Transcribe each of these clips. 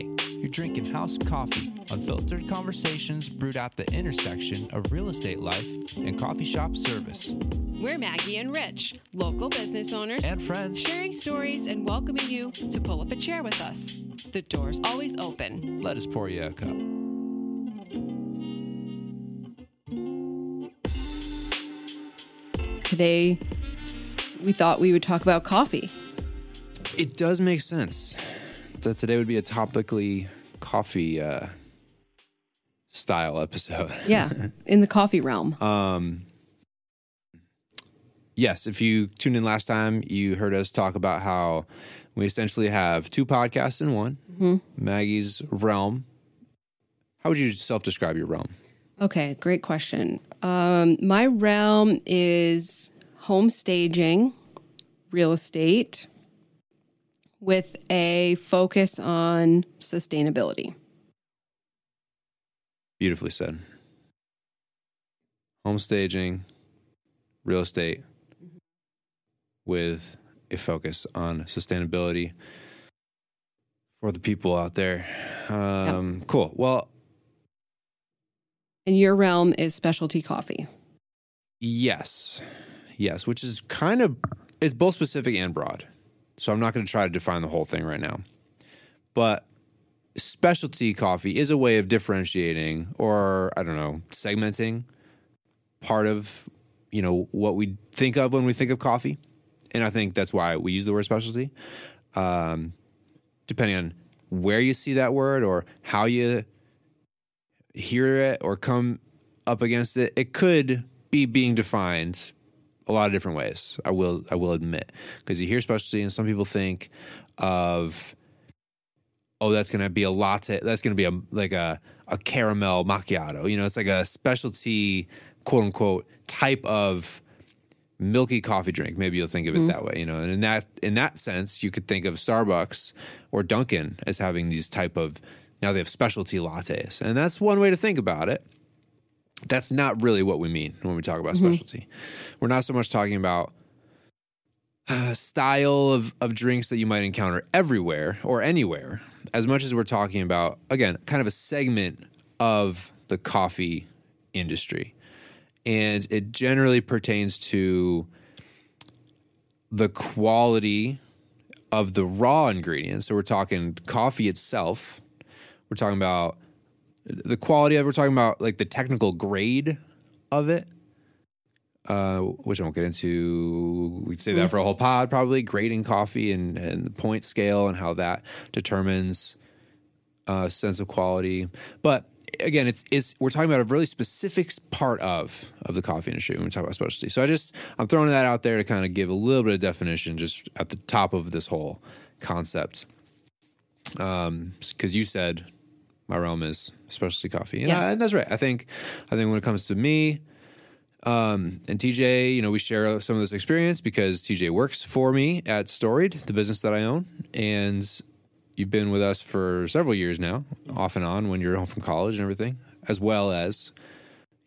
Hey, you're drinking house coffee, unfiltered conversations brewed at the intersection of real estate life and coffee shop service. We're Maggie and Rich, local business owners And friends. sharing stories and welcoming you to pull up a chair with us. The door's always open. Let us pour you a cup. Today, we thought we would talk about coffee. It does make sense that today would be a topically coffee uh, style episode. Yeah, in the coffee realm. Um, yes, if you tuned in last time, you heard us talk about how we essentially have two podcasts in one Maggie's Realm. How would you self describe your realm? Okay, great question. Um, my realm is home staging, real estate, with a focus on sustainability. Beautifully said. Home staging, real estate, with a focus on sustainability for the people out there. Um, Cool. Well, And your realm is specialty coffee. yes, yes, which is kind of it's both specific and broad. So I'm not going to try to define the whole thing right now, but specialty coffee is a way of differentiating or I don't know segmenting part of you know what we think of when we think of coffee, and I think that's why we use the word specialty. Um, depending on where you see that word or how you hear it or come up against it, it could be being defined a lot of different ways. I will I will admit because you hear specialty and some people think of oh that's going to be a latte that's going to be a like a a caramel macchiato. You know, it's like a specialty quote unquote type of milky coffee drink. Maybe you'll think of it mm-hmm. that way, you know. And in that in that sense, you could think of Starbucks or Dunkin' as having these type of now they have specialty lattes. And that's one way to think about it. That's not really what we mean when we talk about specialty. We're not so much talking about uh, style of, of drinks that you might encounter everywhere or anywhere, as much as we're talking about, again, kind of a segment of the coffee industry. And it generally pertains to the quality of the raw ingredients. So we're talking coffee itself. We're talking about the quality of it. We're talking about like the technical grade of it, uh, which I won't get into. We'd say that for a whole pod, probably grading coffee and, and the point scale and how that determines a sense of quality. But again, it's it's we're talking about a really specific part of of the coffee industry when we talk about specialty. So I just I'm throwing that out there to kind of give a little bit of definition just at the top of this whole concept. Um, because you said my realm is specialty coffee, and, Yeah. I, and that's right. I think I think when it comes to me. Um, and TJ, you know, we share some of this experience because TJ works for me at Storied, the business that I own, and you've been with us for several years now, off and on when you're home from college and everything, as well as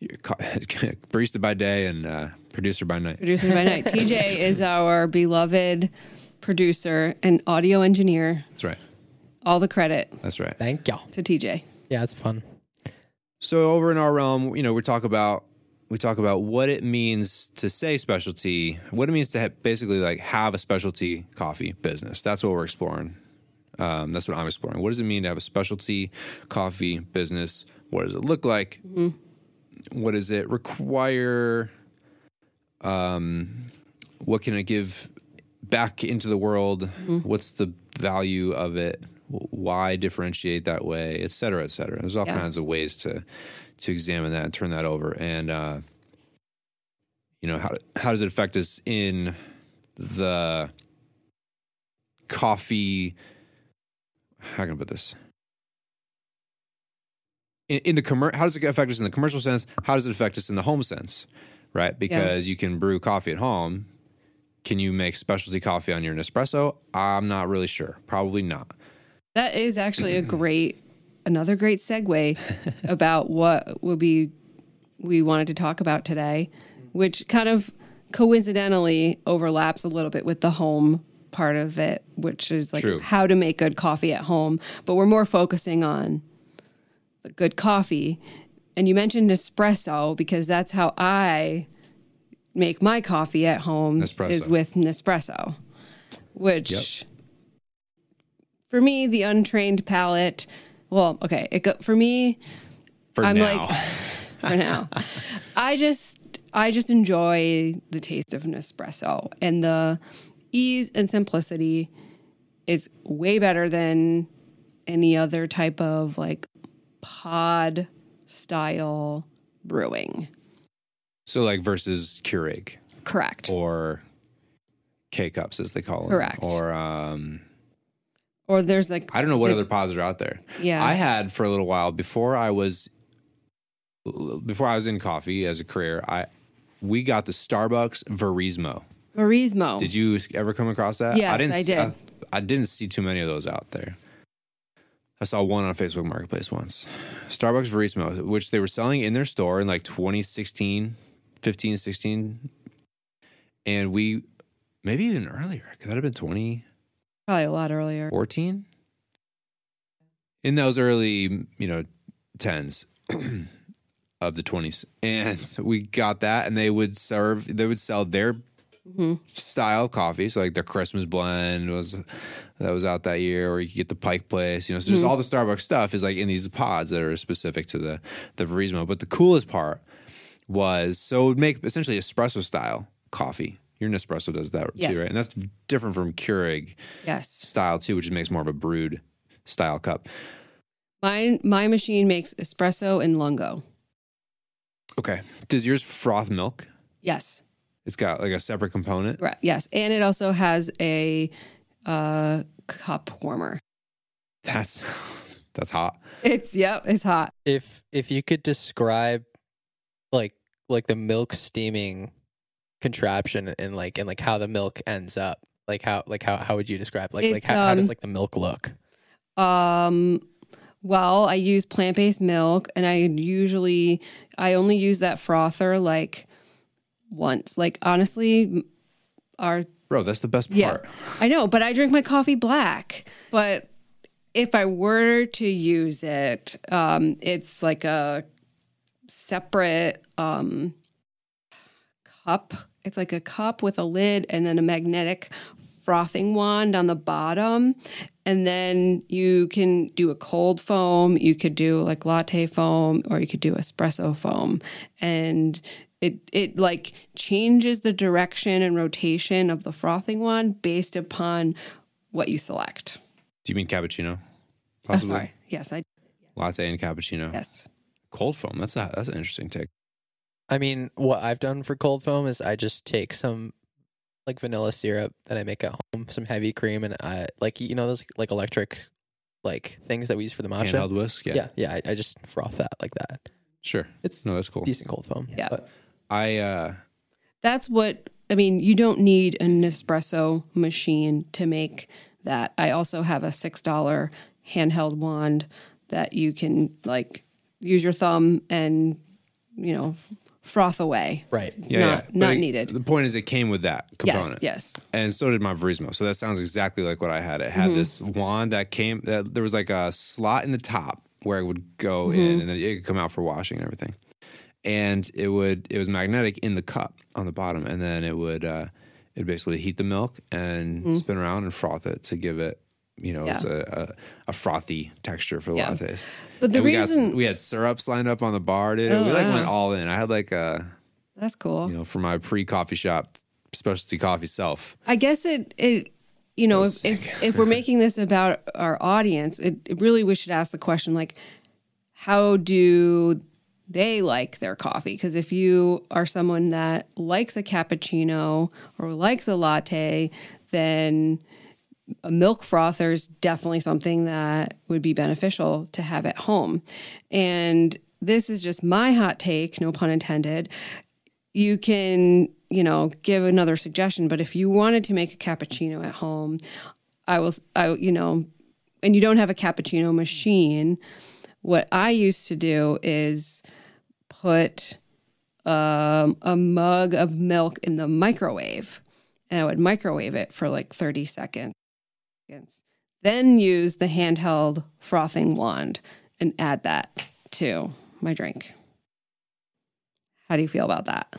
barista by day and uh, producer by night. Producer by night. TJ is our beloved producer and audio engineer. That's right. All the credit That's right. Thank y'all. to TJ. Yeah, it's fun. So over in our realm, you know, we talk about we talk about what it means to say specialty, what it means to ha- basically like have a specialty coffee business. That's what we're exploring. Um, that's what I'm exploring. What does it mean to have a specialty coffee business? What does it look like? What does it require? Um, what can it give back into the world? What's the value of it? Why differentiate that way, et cetera, et cetera. There's all Yeah. kinds of ways to to examine that and turn that over. And uh, you know, how how does it affect us in the coffee? How can I put this? In, in the commer- how does it affect us in the commercial sense? How does it affect us in the home sense? Right, because you can brew coffee at home. Can you make specialty coffee on your Nespresso? I'm not really sure. Probably not. That is actually a great, another great segue about what will be we wanted to talk about today, which kind of coincidentally overlaps a little bit with the home part of it, which is like True. how to make good coffee at home. But we're more focusing on the good coffee. And you mentioned espresso because that's how I make my coffee at home Nespresso. is with Nespresso, which for me, the untrained palate, well, okay, it go, for me, For I'm now. like for now. I just I just enjoy the taste of Nespresso and the ease and simplicity is way better than any other type of like pod style brewing. so like versus Keurig Correct. or K cups as they call them. Correct. Or um, Or there's like I don't know what the- other pods are out there. Yeah. I had for a little while before I was before I was in coffee as a career. I we got the Starbucks Verismo. Marismo. Did you ever come across that? Yes, didn't. I did. I, I didn't see too many of those out there. I saw one on Facebook Marketplace once. Starbucks Verismo, which they were selling in their store in like 2016, 15, 16. And we, maybe even earlier, could that have been 2014? Probably a lot earlier. 14? In those early, you know, 10s of the 20s. And we got that, and they would serve, they would sell their mm-hmm. style coffee. So like their Christmas blend was that was out that year, or you could get the Pike Place. You know, so just mm-hmm. all the Starbucks stuff is like in these pods that are specific to the the Verismo. But the coolest part was so it would make essentially espresso style coffee. Your Nespresso does that Yes. too, right? And that's different from Keurig Yes. style too, which makes more of a brewed style cup. My my machine makes espresso and lungo. Okay. Does yours froth milk? Yes. It's got like a separate component. Right. Yes. And it also has a uh, cup warmer. That's that's hot. It's yep, it's hot. If if you could describe like like the milk steaming contraption and like and like how the milk ends up, like how like how how would you describe like like It's, how, how does um, like the milk look? Um well, I use plant-based milk and I usually I only use that frother like once. Like honestly, our Bro, that's the best yeah. part. I know, but I drink my coffee black. But if I were to use it, um it's like a separate um cup. It's like a cup with a lid and then a magnetic frothing wand on the bottom. And then you can do a cold foam, you could do like latte foam, or you could do espresso foam. And it it like changes the direction and rotation of the frothing wand based upon what you select. Do you mean cappuccino? Oh, Possibly. sorry. Yes, I Latte and cappuccino. yes. Cold foam. That's a that's an interesting take. I mean, what I've done for cold foam is I just take some like vanilla syrup that I make at home, some heavy cream, and I like you know those like electric like things that we use for the matcha. Handheld whisk. Yeah. yeah, yeah. I, I just froth that like that. Sure. It's No, that's cool. decent cold foam. Yeah. but I uh That's what I mean. You don't need an espresso machine to make that. I also have a six dollar handheld wand that you can like use your thumb and you know froth away. right. It's yeah, not yeah. Not it- needed. The point is, it came with that component. yes. Yes. And so did my Verismo. So that sounds exactly like what I had. It Mm-hmm. had this wand that came. That there was like a slot in the top where it would go Mm-hmm. in, and then it could come out for washing and everything. And it would it was magnetic in the cup on the bottom, and then it would uh, it basically heat the milk and spin around and froth it to give it. You know, it's Mm-hmm. A, a, a frothy texture for Yeah. lattes. But the And we got reason some- we had syrups lined up on the bar, dude. Oh, we like wow. went all in. I had like a that's cool. you know for my pre coffee shop specialty coffee self. I guess it it you know if, if if we're making this about our audience, it, it really we should ask the question like, how do they like their coffee? Because if you are someone that likes a cappuccino or likes a latte, then milk frother is definitely something that would be beneficial to have at home. And this is just my hot take, no pun intended. You can, you know, give another suggestion, but if you wanted to make a cappuccino at home, I will, I, you know, and you don't have a cappuccino machine, what I used to do is put um, a mug of milk in the microwave and I would microwave it for like 30 seconds. Then use the handheld frothing wand and add that to my drink. How do you feel about that?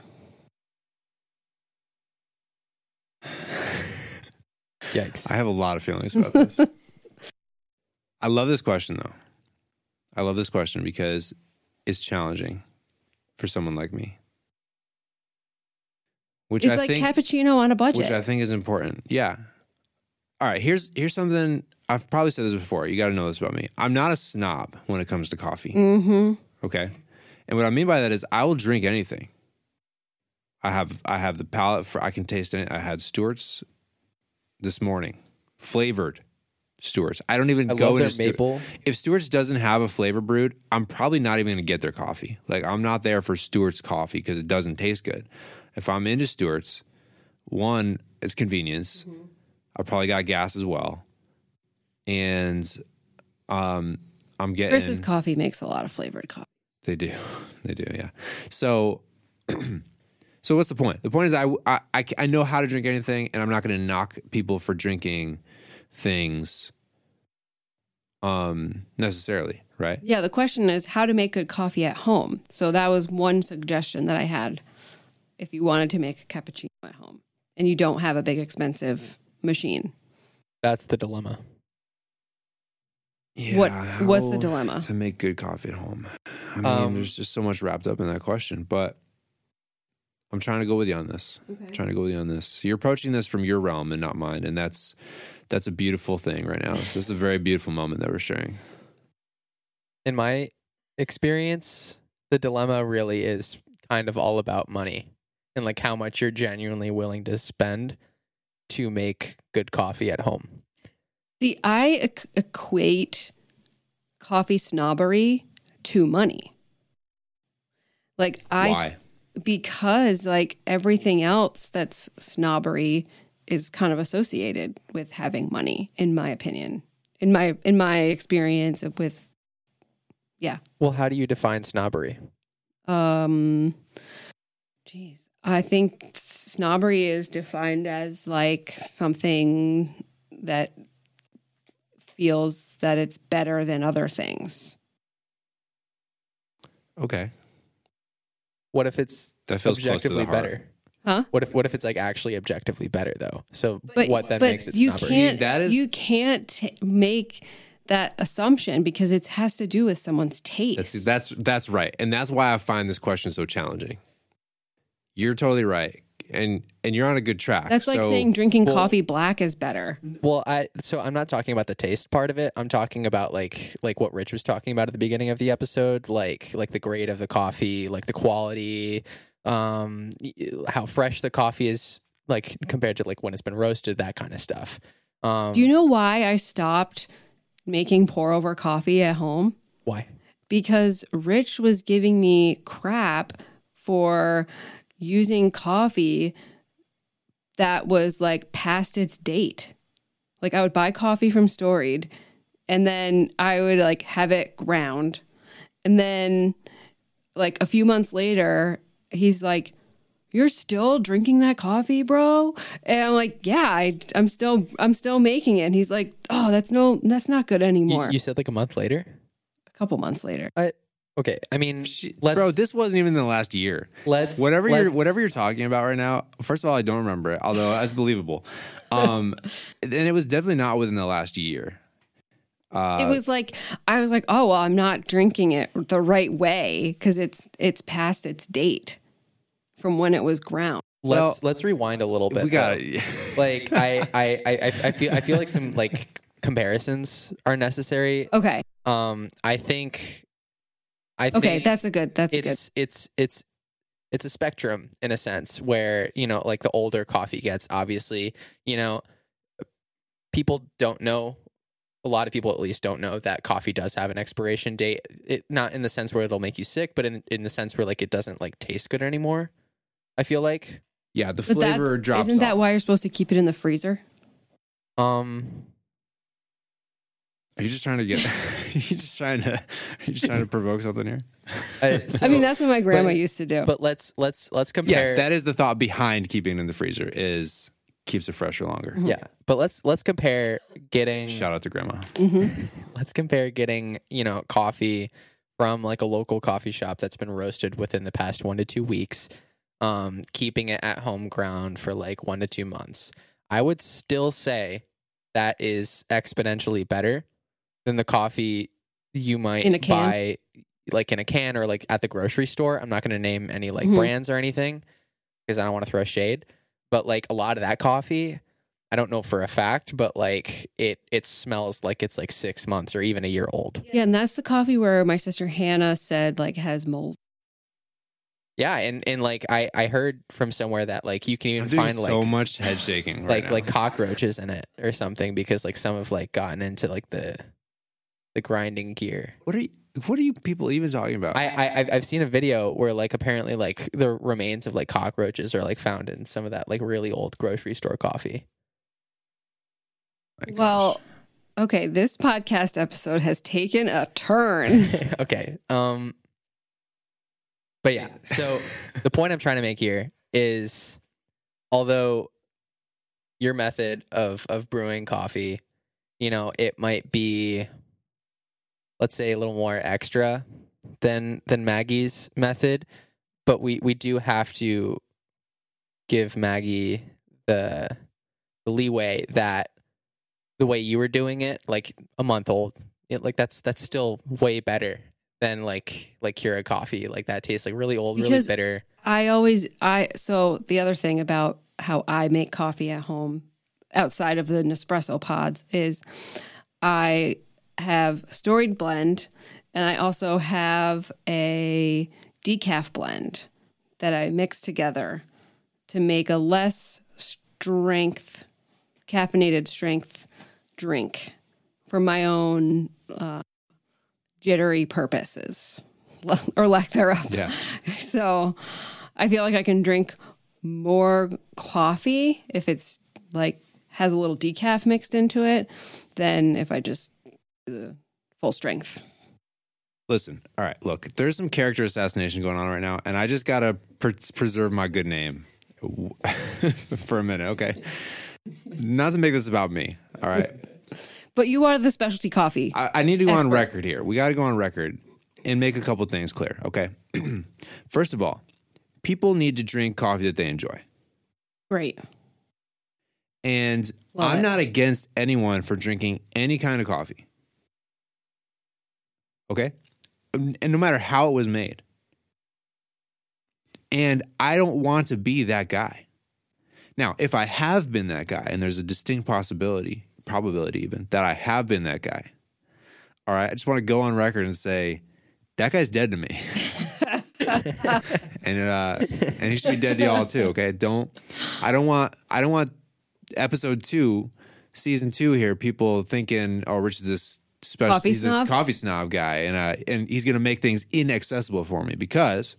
Yikes. I have a lot of feelings about this. I love this question though. I love this question because it's challenging for someone like me. Which it's I like think cappuccino on a budget. which I think is important. Yeah. All right, here's here's something I've probably said this before. You got to know this about me. I'm not a snob when it comes to coffee. mm-hmm. Okay. And what I mean by that is I will drink anything. I have I have the palate for I can taste it. I had Stewart's this morning. Flavored Stewart's. I don't even I go into Stew- maple. If Stewart's doesn't have a flavor brewed, I'm probably not even gonna get their coffee. Like I'm not there for Stewart's coffee because it doesn't taste good. If I'm into Stewart's, one, it's convenience. I probably got gas as well. And um I'm getting Chris's coffee makes a lot of flavored coffee. they do. They do, yeah. So, so what's the point? The point is, I, I, I, I know how to drink anything, and I'm not going to knock people for drinking things um, necessarily, right? Yeah, the question is how to make good coffee at home. So that was one suggestion that I had if you wanted to make a cappuccino at home and you don't have a big expensive machine. That's the dilemma. What- what's the dilemma? To make good coffee at home. I mean, Um, there's just so much wrapped up in that question, but I'm trying to go with you on this. Okay. trying to go with you on this. You're approaching this from your realm and not mine, and that's that's a beautiful thing right now. This is a very beautiful moment that we're sharing. In my experience, the dilemma really is kind of all about money and like how much you're genuinely willing to spend to make good coffee at home. See, I equate coffee snobbery to money. Like I Why? because like everything else that's snobbery is kind of associated with having money in my opinion. In my in my experience with yeah. Well, how do you define snobbery? Um geez. I think snobbery is defined as like something that feels that it's better than other things. Okay, What if it's that feels close to objectively the heart. better? Huh? What if what if it's like actually objectively better though? So But what then but makes it you snobbery? can't That is- you can't t- make that assumption because it has to do with someone's taste. That's that's that's right, and that's why I find this question so challenging. You're totally right, and and you're on a good track. That's like So- saying drinking well- coffee black is better. Well, I so I'm not talking about the taste part of it. I'm talking about like like what Rich was talking about at the beginning of the episode, like like the grade of the coffee, like the quality, um, how fresh the coffee is, like compared to like when it's been roasted, that kind of stuff. Um, Do you know why I stopped making pour over coffee at home? why? Because Rich was giving me crap for using coffee that was like past its date. Like I would buy coffee from Storied and then I would like have it ground. And then like a few months later, he's like, you're still drinking that coffee, bro? And I'm like, yeah, I, I'm still, I'm still making it. And he's like, oh, that's no, that's not good anymore. you said like a month later. a couple months later. Okay, I mean, She- let's bro, this wasn't even the last year. let's Whatever you're whatever you're talking about right now. First of all, I don't remember it, although that's believable. Um, and it was definitely not within the last year. Uh, it was like I was like, oh well, I'm not drinking it the right way because it's it's past its date from when it was ground. Let's Well, let's rewind a little bit. we got it. like I, I I I I feel I feel like some like comparisons are necessary. Okay, Um, I think. I okay, think that's a good. That's a good. it's it's it's it's a spectrum in a sense where you know like the older coffee gets obviously you know people don't know a lot of people at least don't know that coffee does have an expiration date it not in the sense where it'll make you sick but in in the sense where like it doesn't like taste good anymore i feel like yeah, the But that- flavor drops. Isn't that off. why you're supposed to keep it in the freezer? um Are you just trying to get? are you just trying to? Are you just trying to provoke something here? Uh, I, I mean, that's what my grandma but- used to do. but let's let's let's compare. Yeah, compare that is the thought behind keeping it in the freezer. Is keeps it fresher longer. Yeah, mm-hmm. but let's let's compare getting Shout out to grandma. Mm-hmm. let's compare getting you know coffee from like a local coffee shop that's been roasted within the past one to two weeks um keeping it at home ground for like one to two months i would still say that is exponentially better than the coffee you might In a can? buy like in a can or like at the grocery store i'm not going to name any like Mhm. brands or anything because i don't want to throw shade but like a lot of that coffee I don't know for a fact, but like it it smells like it's like six months or even a year old. Yeah, and that's the coffee where my sister Hannah said like has mold. Yeah, and and like I I heard from somewhere that like you can even I'm doing find so like much head shaking. Right like now. like cockroaches in it or something because like some have like gotten into like the the grinding gear. what are you, what are you people even talking about? I, I I've- I've seen a video where like apparently like the remains of like cockroaches are like found in some of that like really old grocery store coffee. My gosh. Well, okay, this podcast episode has taken a turn. okay. Um but yeah, so the point I'm trying to make here is although your method of of brewing coffee, you know, it might be let's say a little more extra than than Maggie's method, but we we do have to give Maggie the the leeway that the way you were doing it, like a month old, it, like that's that's still way better than like like Keurig coffee. Like that tastes like really old, really bitter. I always I so the other thing about how I make coffee at home outside of the Nespresso pods is I have storied blend and I also have a decaf blend that I mix together to make a less strength caffeinated strength drink for my own uh, jittery purposes or lack thereof. yeah. So I feel like I can drink more coffee if it's like has a little decaf mixed into it than if I just the full strength. Listen, all right. Look, there's some character assassination going on right now, and I just gotta pre- preserve my good name for a minute, okay? Not to make this about me, all right? But you are the specialty coffee. I, I need to go on record here. We got to go on record and make a couple things clear, okay? First of all, people need to drink coffee that they enjoy. Great. And Love I'm it. not against anyone for drinking any kind of coffee. Okay? And no matter how it was made. And I don't want to be that guy. Now, if I have been that guy, and there's a distinct possibility, probability even, that I have been that guy, all right, I just want to go on record and say, that guy's dead to me. and uh and he should be dead to y'all too, okay? Don't I don't want I don't want episode two, season two here, people thinking, oh, Rich is this special Coffee he's snob? this coffee snob guy, and uh, and he's gonna make things inaccessible for me because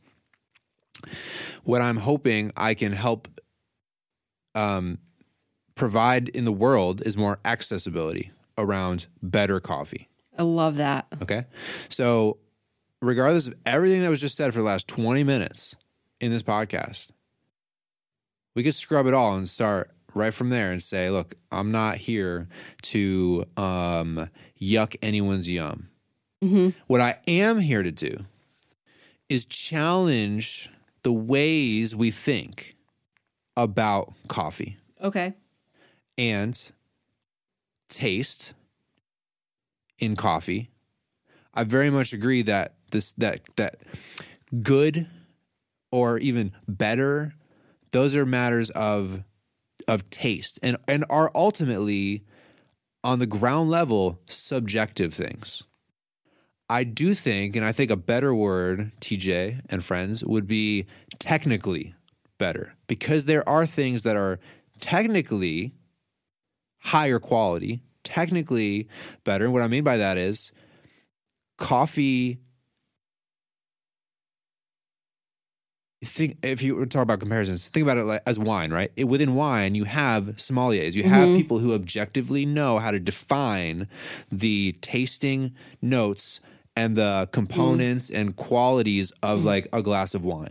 what I'm hoping I can help um provide in the world is more accessibility around better coffee. I love that. Okay. So, regardless of everything that was just said for the last 20 minutes in this podcast, we could scrub it all and start right from there and say, look, I'm not here to um, yuck anyone's yum. Mm-hmm. What I am here to do is challenge the ways we think about coffee Okay. and taste in coffee. I very much agree that this that that good or even better those are matters of of taste and and are ultimately on the ground level subjective things. I do think and I think a better word TJ and friends would be technically better because there are things that are technically higher quality, technically better. What I mean by that is coffee. Think if you talk about comparisons, think about it like, as wine, right? It, within wine, you have sommeliers. You have people who objectively know how to define the tasting notes and the components and qualities of like a glass of wine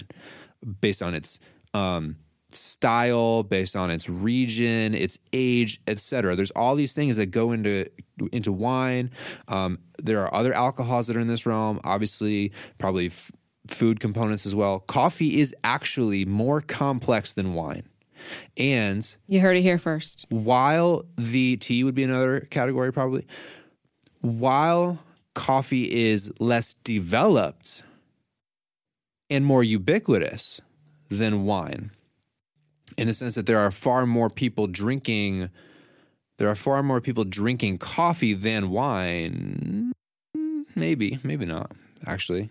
based on its um, style, based on its region, its age, etc. There's all these things that go into into wine. Um, there are other alcohols that are in this realm. Obviously, probably f- food components as well. Coffee is actually more complex than wine. And You heard it here first. while the tea would be another category probably while coffee is less developed and more ubiquitous than wine in the sense that there are far more people drinking there are far more people drinking coffee than wine maybe maybe not actually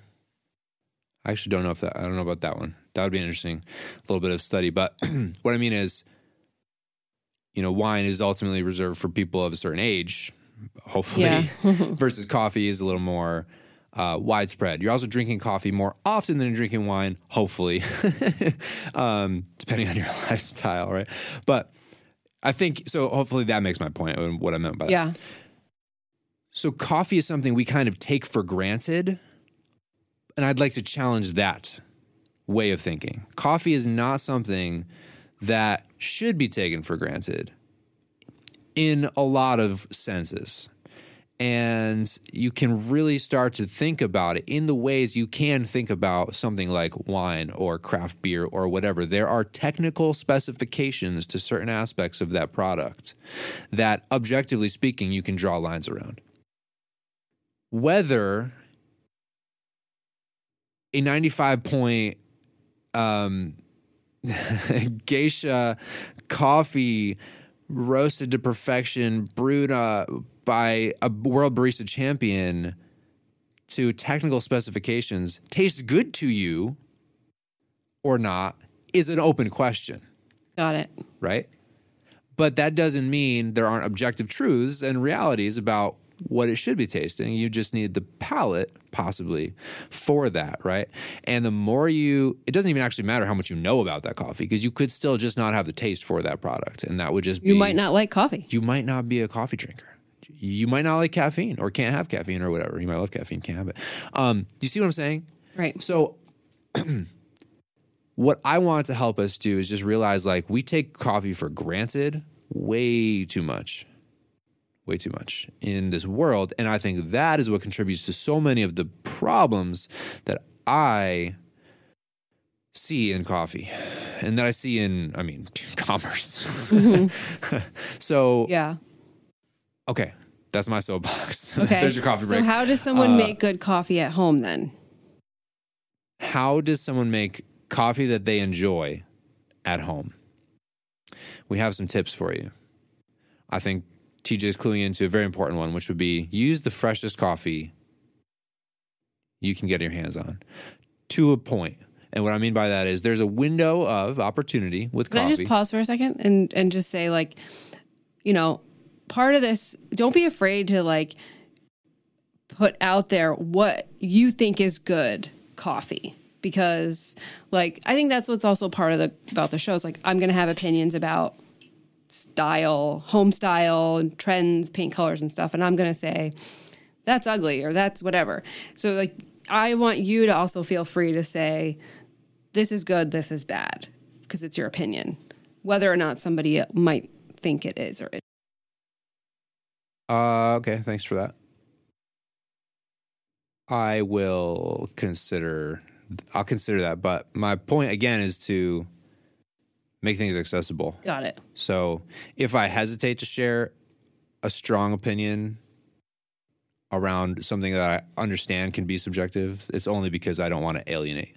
i actually don't know if that i don't know about that one that would be interesting a little bit of study but what i mean is you know, wine is ultimately reserved for people of a certain age, hopefully, Yeah. versus coffee is a little more uh, widespread. You're also drinking coffee more often than drinking wine, hopefully, um, depending on your lifestyle, right? But I think so. Hopefully, that makes my point. and What I meant by that. Yeah. So, coffee is something we kind of take for granted. And I'd like to challenge that way of thinking. Coffee is not something that should be taken for granted in a lot of senses. And you can really start to think about it in the ways you can think about something like wine or craft beer or whatever. There are technical specifications to certain aspects of that product that, objectively speaking, you can draw lines around. Whether a 95 point um, geisha coffee roasted to perfection, brewed uh, by a world barista champion to technical specifications tastes good to you or not is an open question, Got it. right? But that doesn't mean there aren't objective truths and realities about what it should be tasting. You just need the palate, possibly, for that, right? And the more you, it doesn't even actually matter how much you know about that coffee because you could still just not have the taste for that product. And that would just be. You might not like coffee. You might not be a coffee drinker. You might not like caffeine or can't have caffeine or whatever. You might love caffeine, can't have it. Um, do you see what I'm saying? Right. So, what I want to help us do is just realize like we take coffee for granted way too much, way too much in this world. And I think that is what contributes to so many of the problems that I see in coffee and that I see in, I mean, commerce. so, Yeah. okay, that's my soapbox. Okay. There's your coffee break. So how does someone Uh, make good coffee at home then? how does someone make coffee that they enjoy at home? We have some tips for you. I think TJ is cluing into a very important one, which would be use the freshest coffee you can get your hands on to a point. And what I mean by that is there's a window of opportunity with coffee. Can coffee. I just pause for a second and and just say like, you know, part of this, don't be afraid to like put out there what you think is good coffee because like I think that's what's also part of the about the shows like I'm going to have opinions about style, home style, trends, paint colors and stuff and I'm going to say that's ugly or that's whatever. So like I want you to also feel free to say this is good, this is bad because it's your opinion, whether or not somebody might think it is or is. Uh, okay, thanks for that. I will consider. I'll consider that, but my point again is to make things accessible. Got it. So if I hesitate to share a strong opinion around something that I understand can be subjective, it's only because I don't want to alienate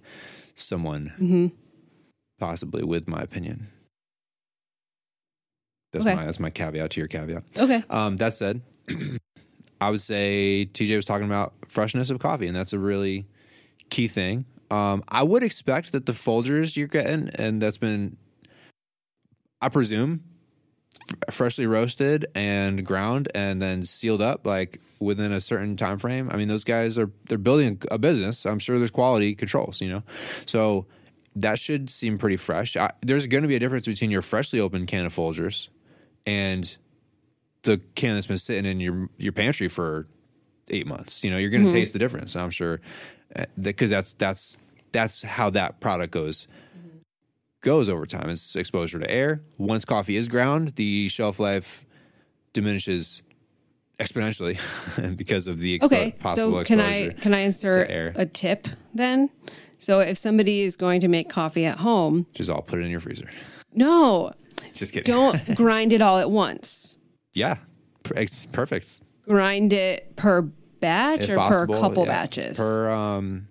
someone Mm-hmm. possibly with my opinion. That's Okay. my that's my caveat to your caveat. Okay. Um, that said, I would say TJ was talking about freshness of coffee, and that's a really key thing. Um, I would expect that the Folgers you're getting, and that's been, I presume, freshly roasted and ground and then sealed up like within a certain time frame. I mean, those guys are they're building a business. I'm sure there's quality controls, you know, so that should seem pretty fresh. I, there's going to be a difference between your freshly opened can of Folgers and the can that's been sitting in your your pantry for eight months. You know, you're going to mm-hmm. taste the difference. I'm sure uh, because that's that's that's how that product goes goes over time. It's exposure to air. Once coffee is ground, the shelf life diminishes exponentially because of the expo- Okay, possible so can. I can I insert a tip then? So if somebody is going to make coffee at home, Just all put it in your freezer. no, Just kidding. don't grind it all at once. yeah, ex- perfect. Grind it per batch If or possible, per couple yeah. batches. Per um,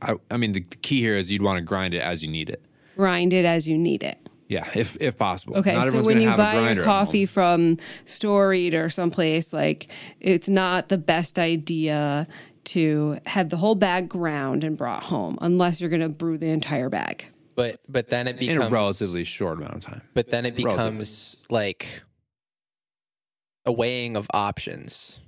I, I mean the key here is you'd want to grind it as you need it. Grind it as you need it. Yeah, if if possible. Okay, Not so when you have a buy your coffee from Storied or someplace, like it's not the best idea to have the whole bag ground and brought home unless you're going to brew the entire bag. But but then it in becomes a relatively short amount of time. But then it Relatively. becomes like a weighing of options.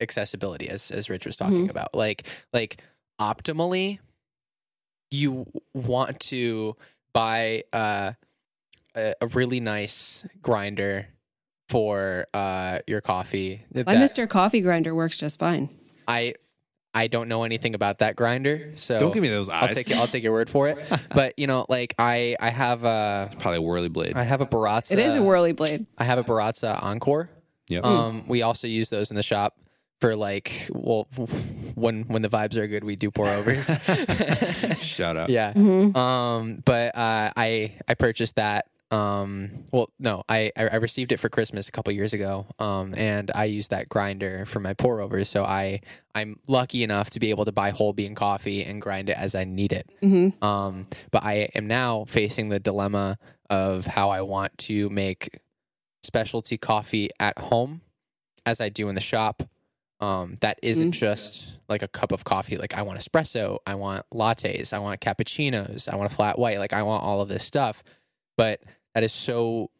Accessibility, as as Rich was talking Mhm. about, like like optimally, you want to buy uh, a, a really nice grinder for uh, your coffee. My that- Mr. Coffee grinder works just fine. I I don't know anything about that grinder, so Don't give me those I'll eyes. take I'll take your word for it. But you know, like I I have a Probably a whirly blade. I have a Baratza. It is a whirly blade. I have a Baratza Encore. Yep. Um, we also use those in the shop for like well, when when the vibes are good, we do pour overs. shut up yeah. Mm-hmm. Um, but uh, I I purchased that. Um, well, no, I I I received it for Christmas a couple years ago. Um, and I use that grinder for my pour overs. So I I'm lucky enough to be able to buy whole bean coffee and grind it as I need it. Mm-hmm. Um, but I am now facing the dilemma of how I want to make specialty coffee at home as I do in the shop. Um, that isn't Mm. just like a cup of coffee. Like I want espresso, I want lattes, I want cappuccinos, I want a flat white. Like I want all of this stuff. But that is so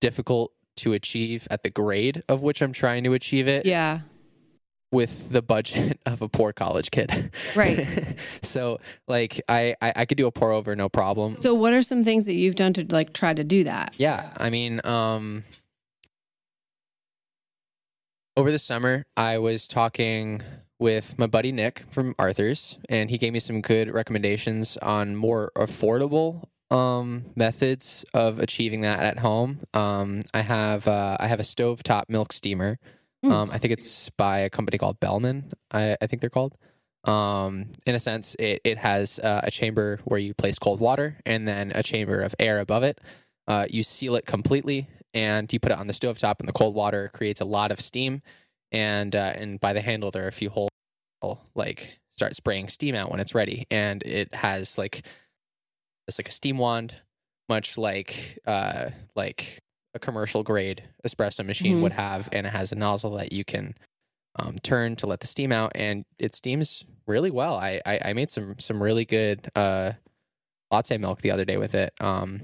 difficult to achieve at the grade of which I'm trying to achieve it Yeah. with the budget of a poor college kid. Right. so like I, I I could do a pour over no problem. So what are some things that you've done to like try to do that? Yeah, I mean, um, over the summer, I was talking with my buddy Nick from Arthur's, and he gave me some good recommendations on more affordable um, methods of achieving that at home. Um, I have uh, I have a stovetop milk steamer. Hmm. Um, I think it's by a company called Bellman. I, I think they're called. Um, in a sense, it it has uh, a chamber where you place cold water and then a chamber of air above it. Uh, you seal it completely and you put it on the stovetop, and the cold water creates a lot of steam. And uh, and by the handle, there are a few holes like start spraying steam out when it's ready, and it has like it's like a steam wand, much like uh like a commercial grade espresso machine Mhm. would have, and it has a nozzle that you can um, turn to let the steam out, and it steams really well. I I, I made some some really good uh, latte milk the other day with it, um,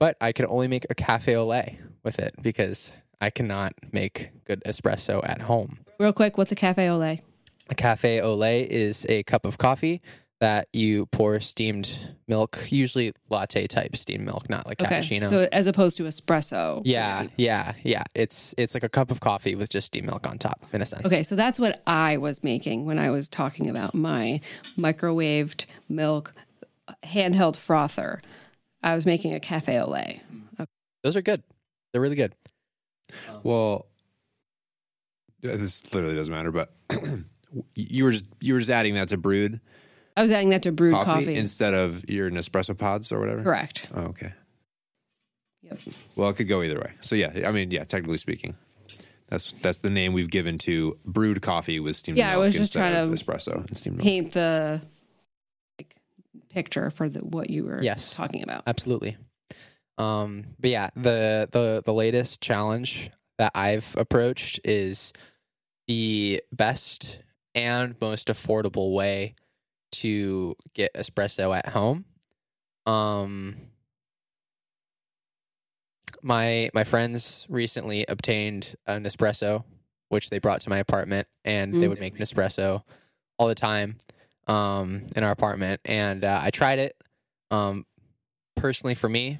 but I could only make a cafe au lait with it because I cannot make good espresso at home. Real quick, what's a cafe au lait? A cafe au lait is a cup of coffee that you pour steamed milk, usually latte type steamed milk, not like Okay. cappuccino. So as opposed to espresso. yeah, yeah, yeah. It's it's like a cup of coffee with just steamed milk on top, in a sense. Okay, so that's what I was making when I was talking about my microwaved milk handheld frother. I was making a cafe au lait. Those are good. They're really good. Um, well, this literally doesn't matter, but you were just you were just adding that to brewed I was adding that to brewed coffee, coffee. instead of your Nespresso pods or whatever. Correct. Oh, okay. Yep. Well, it could go either way. So yeah, I mean, yeah, technically speaking, that's that's the name we've given to brewed coffee with steamed Yeah, I milk was just instead trying of to espresso and steamed milk. Paint the like picture for the what you were Yes. talking about. Absolutely. Um, but yeah, the the the latest challenge that I've approached is the best and most affordable way to get espresso at home. Um, my my friends recently obtained a Nespresso, which they brought to my apartment, and they Mm. would make a Nespresso all the time um, in our apartment. And uh, I tried it. Um, personally, for me,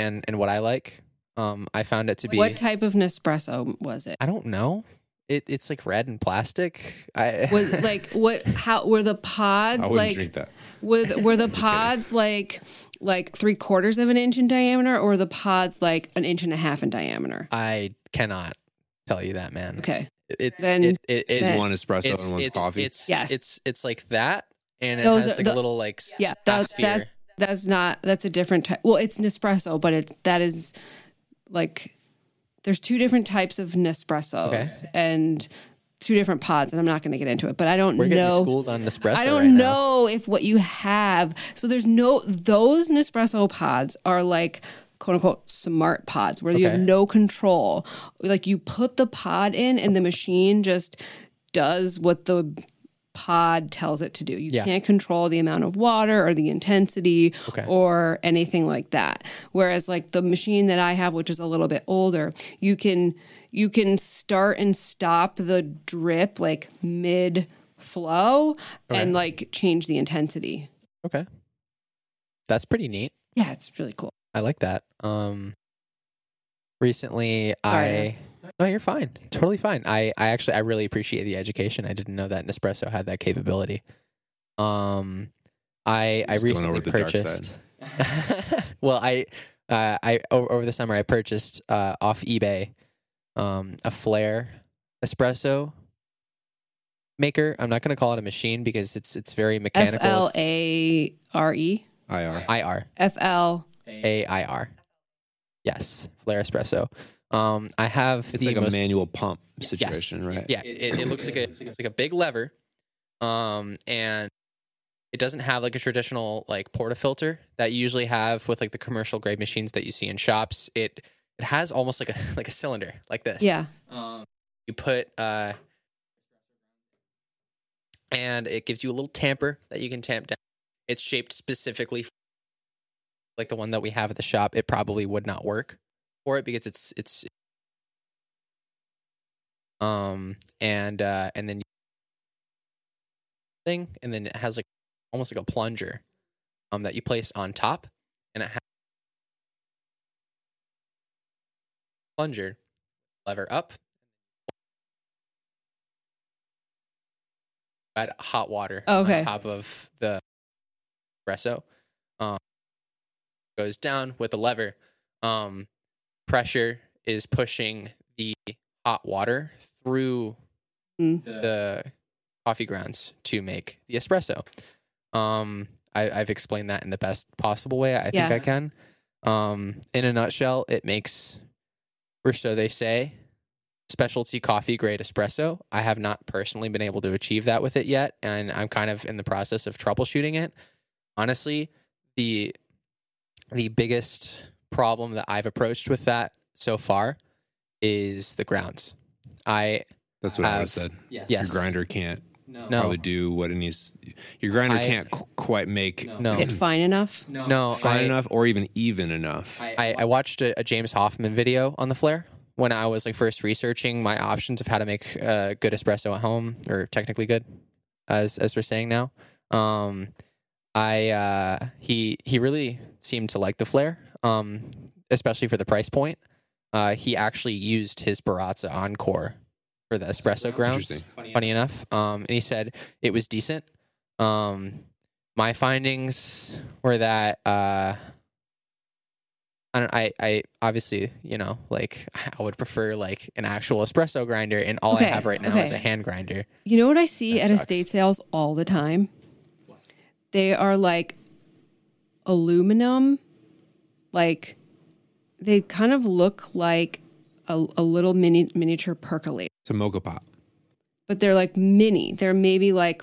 and and what I like, um, I found it to be. What type of Nespresso was it? I don't know. It, it's like red and plastic. I Was like what? How were the pods I wouldn't like? drink that. Were the, were the pods like like three quarters of an inch in diameter, or were the pods like an inch and a half in diameter? I cannot tell you that, man. Okay, It, Then- it, it, it- Is Then- one espresso it's, and one's it's, coffee? It's Yes. it's it's like that, and it Those has are like the- a little like yeah, that's sphere. that's that's not that's a different type. Well, it's Nespresso, but it's that is like there's two different types of Nespressos Okay. and two different pods, and I'm not going to get into it. But I don't We're getting know. schooled on Nespresso. I don't right now. know if what you have. So there's no those Nespresso pods are like quote unquote smart pods where you have no control. Like you put the pod in and the machine just does what the pod tells it to do. You Yeah. can't control the amount of water or the intensity Okay. or anything like that. Whereas like the machine that I have which is a little bit older, you can you can start and stop the drip like mid flow and like change the intensity. Okay, that's pretty neat. Yeah, it's really cool. I like that. Um, recently Sorry. I no, you're fine, totally fine. I I actually I really appreciate the education. I didn't know that Nespresso had that capability. Um, I I Just going recently over the dark purchased. well, I uh, I over, over the summer I purchased uh, off eBay um, a Flair espresso maker. I'm not going to call it a machine because it's it's very mechanical. L It's A R E. IR. IR. F L A I R. Yes, Flair espresso. Um, I have It's the like a most- manual pump Yes. situation, right? Yeah, it, it, it looks like a it's like a big lever, um, and it doesn't have like a traditional like porta filter that you usually have with like the commercial grade machines that you see in shops. It it has almost like a like a cylinder like this. Yeah. Um, you put uh, and it gives you a little tamper that you can tamp down. It's shaped specifically f- like the one that we have at the shop. It probably would not work for it because it's it's um and uh and then thing and then it has like almost like a plunger um that you place on top and it has plunger lever up add hot water Okay. on top of the espresso um goes down with the lever um pressure is pushing the hot water through Mm. the coffee grounds to make the espresso. Um, I, I've explained that in the best possible way I Yeah. think I can. Um, in a nutshell, it makes, or so they say, specialty coffee grade espresso. I have not personally been able to achieve that with it yet, and I'm kind of in the process of troubleshooting it. Honestly, the the biggest problem that I've approached with that so far is the grounds. I That's what I have Have- said. yes. Your grinder can't no probably do what it needs. Your grinder I- can't qu- quite make no It fine enough. no fine I, enough or even even enough. I, I watched a, a James Hoffmann video on the Flair when I was like first researching my options of how to make a good espresso at home, or technically good, as as we're saying now. Um, I uh, he he really seemed to like the Flair, um, especially for the price point. Uh, he actually used his Baratza Encore for the espresso grounds. Interesting. Funny enough, um, and he said it was decent. Um, my findings were that uh, I don't. I I obviously you know like I would prefer like an actual espresso grinder, and all Okay, I have right now is a hand grinder. You know what I see That at sucks. estate sales all the time? They are like aluminum, like they kind of look like a, a little mini miniature percolator, It's a moka pot. but they're like mini. They're maybe like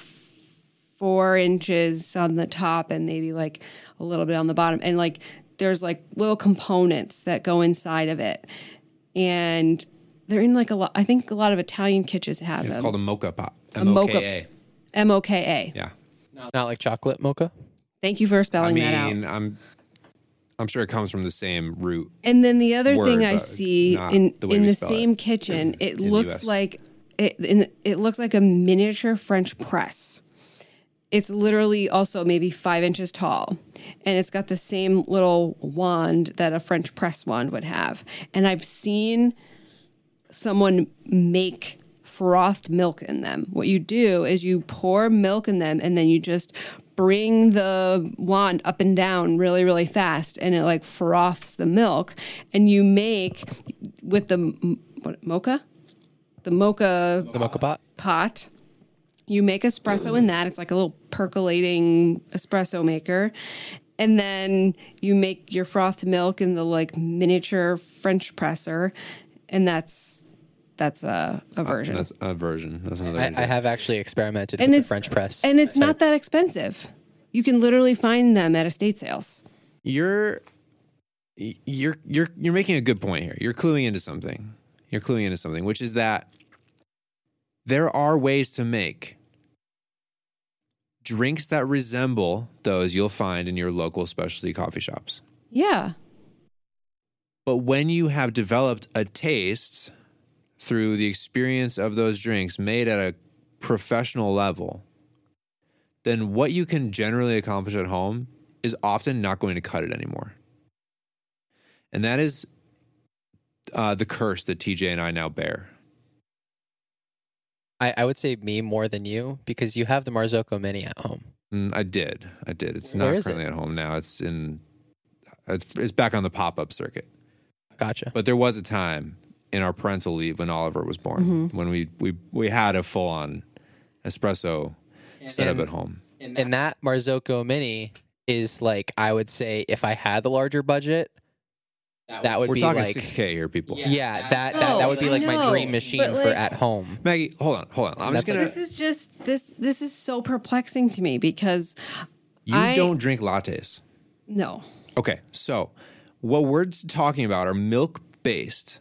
four inches on the top and maybe like a little bit on the bottom, and like there's like little components that go inside of it, and they're in like a lot. I think a lot of Italian kitchens have It's them. called a moka pot. A M O mocha- K A. M O K A. Yeah. Not like chocolate mocha. Thank you for I spelling that out. mean, I'm I'm sure it comes from the same root. And then the other word, thing I see in the in the spell it same kitchen, it in looks like it in, it looks like a miniature French press. It's literally also maybe five inches tall, and it's got the same little wand that a French press wand would have. And I've seen someone make frothed milk in them. What you do is you pour milk in them and then you just bring the wand up and down really really fast and it like froths the milk and you make with the what mocha the mocha The moka pot. pot. You make espresso in that. It's like a little percolating espresso maker. And then you make your frothed milk in the like miniature French presser. And that's that's a, a uh, version. That's a version. That's another. I, way to I it. have actually experimented And with the it's- French press. and it's not that expensive. You can literally find them at estate sales. you're you're you're you're making a good point here. You're cluing into something. You're cluing into something, which is that there are ways to make drinks that resemble those you'll find in your local specialty coffee shops. Yeah. But when you have developed a taste through the experience of those drinks made at a professional level, then what you can generally accomplish at home is often not going to cut it anymore. And that is uh, the curse that TJ and I now bear. I, I would say me more than you because you have the Marzocco Mini at home. Mm, I did. I did. It's not is it? currently at home now. It's in. It's, it's back on the pop up circuit. Gotcha. But there was a time in our parental leave when Oliver was born mm-hmm. when we we we had a full on espresso set up at home. And that Marzocco Mini is like I would say if I had the larger budget, that would We're be talking like six k here, people. yeah, that, that that would be like I my dream machine but, for at home. Maggie, hold on, hold on. I'm just gonna. This is just this this is so perplexing to me because you I- don't drink lattes. no. Okay, so what we're talking about are milk based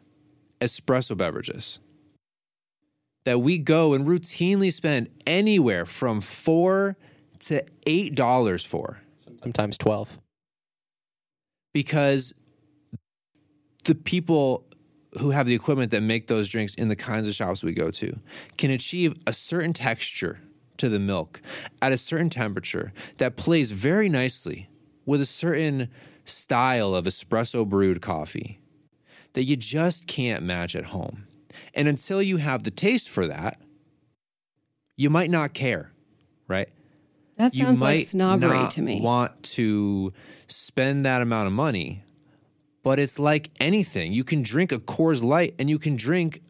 espresso beverages. That we go and routinely spend anywhere from four to eight dollars for. Sometimes twelve. because the people who have the equipment that make those drinks in the kinds of shops we go to can achieve a certain texture to the milk at a certain temperature that plays very nicely with a certain style of espresso brewed coffee that you just can't match at home. And until you have the taste for that, you might not care, right? That sounds like snobbery to me. want to spend that amount of money, but it's like anything. You can drink a Coors Light and you can drink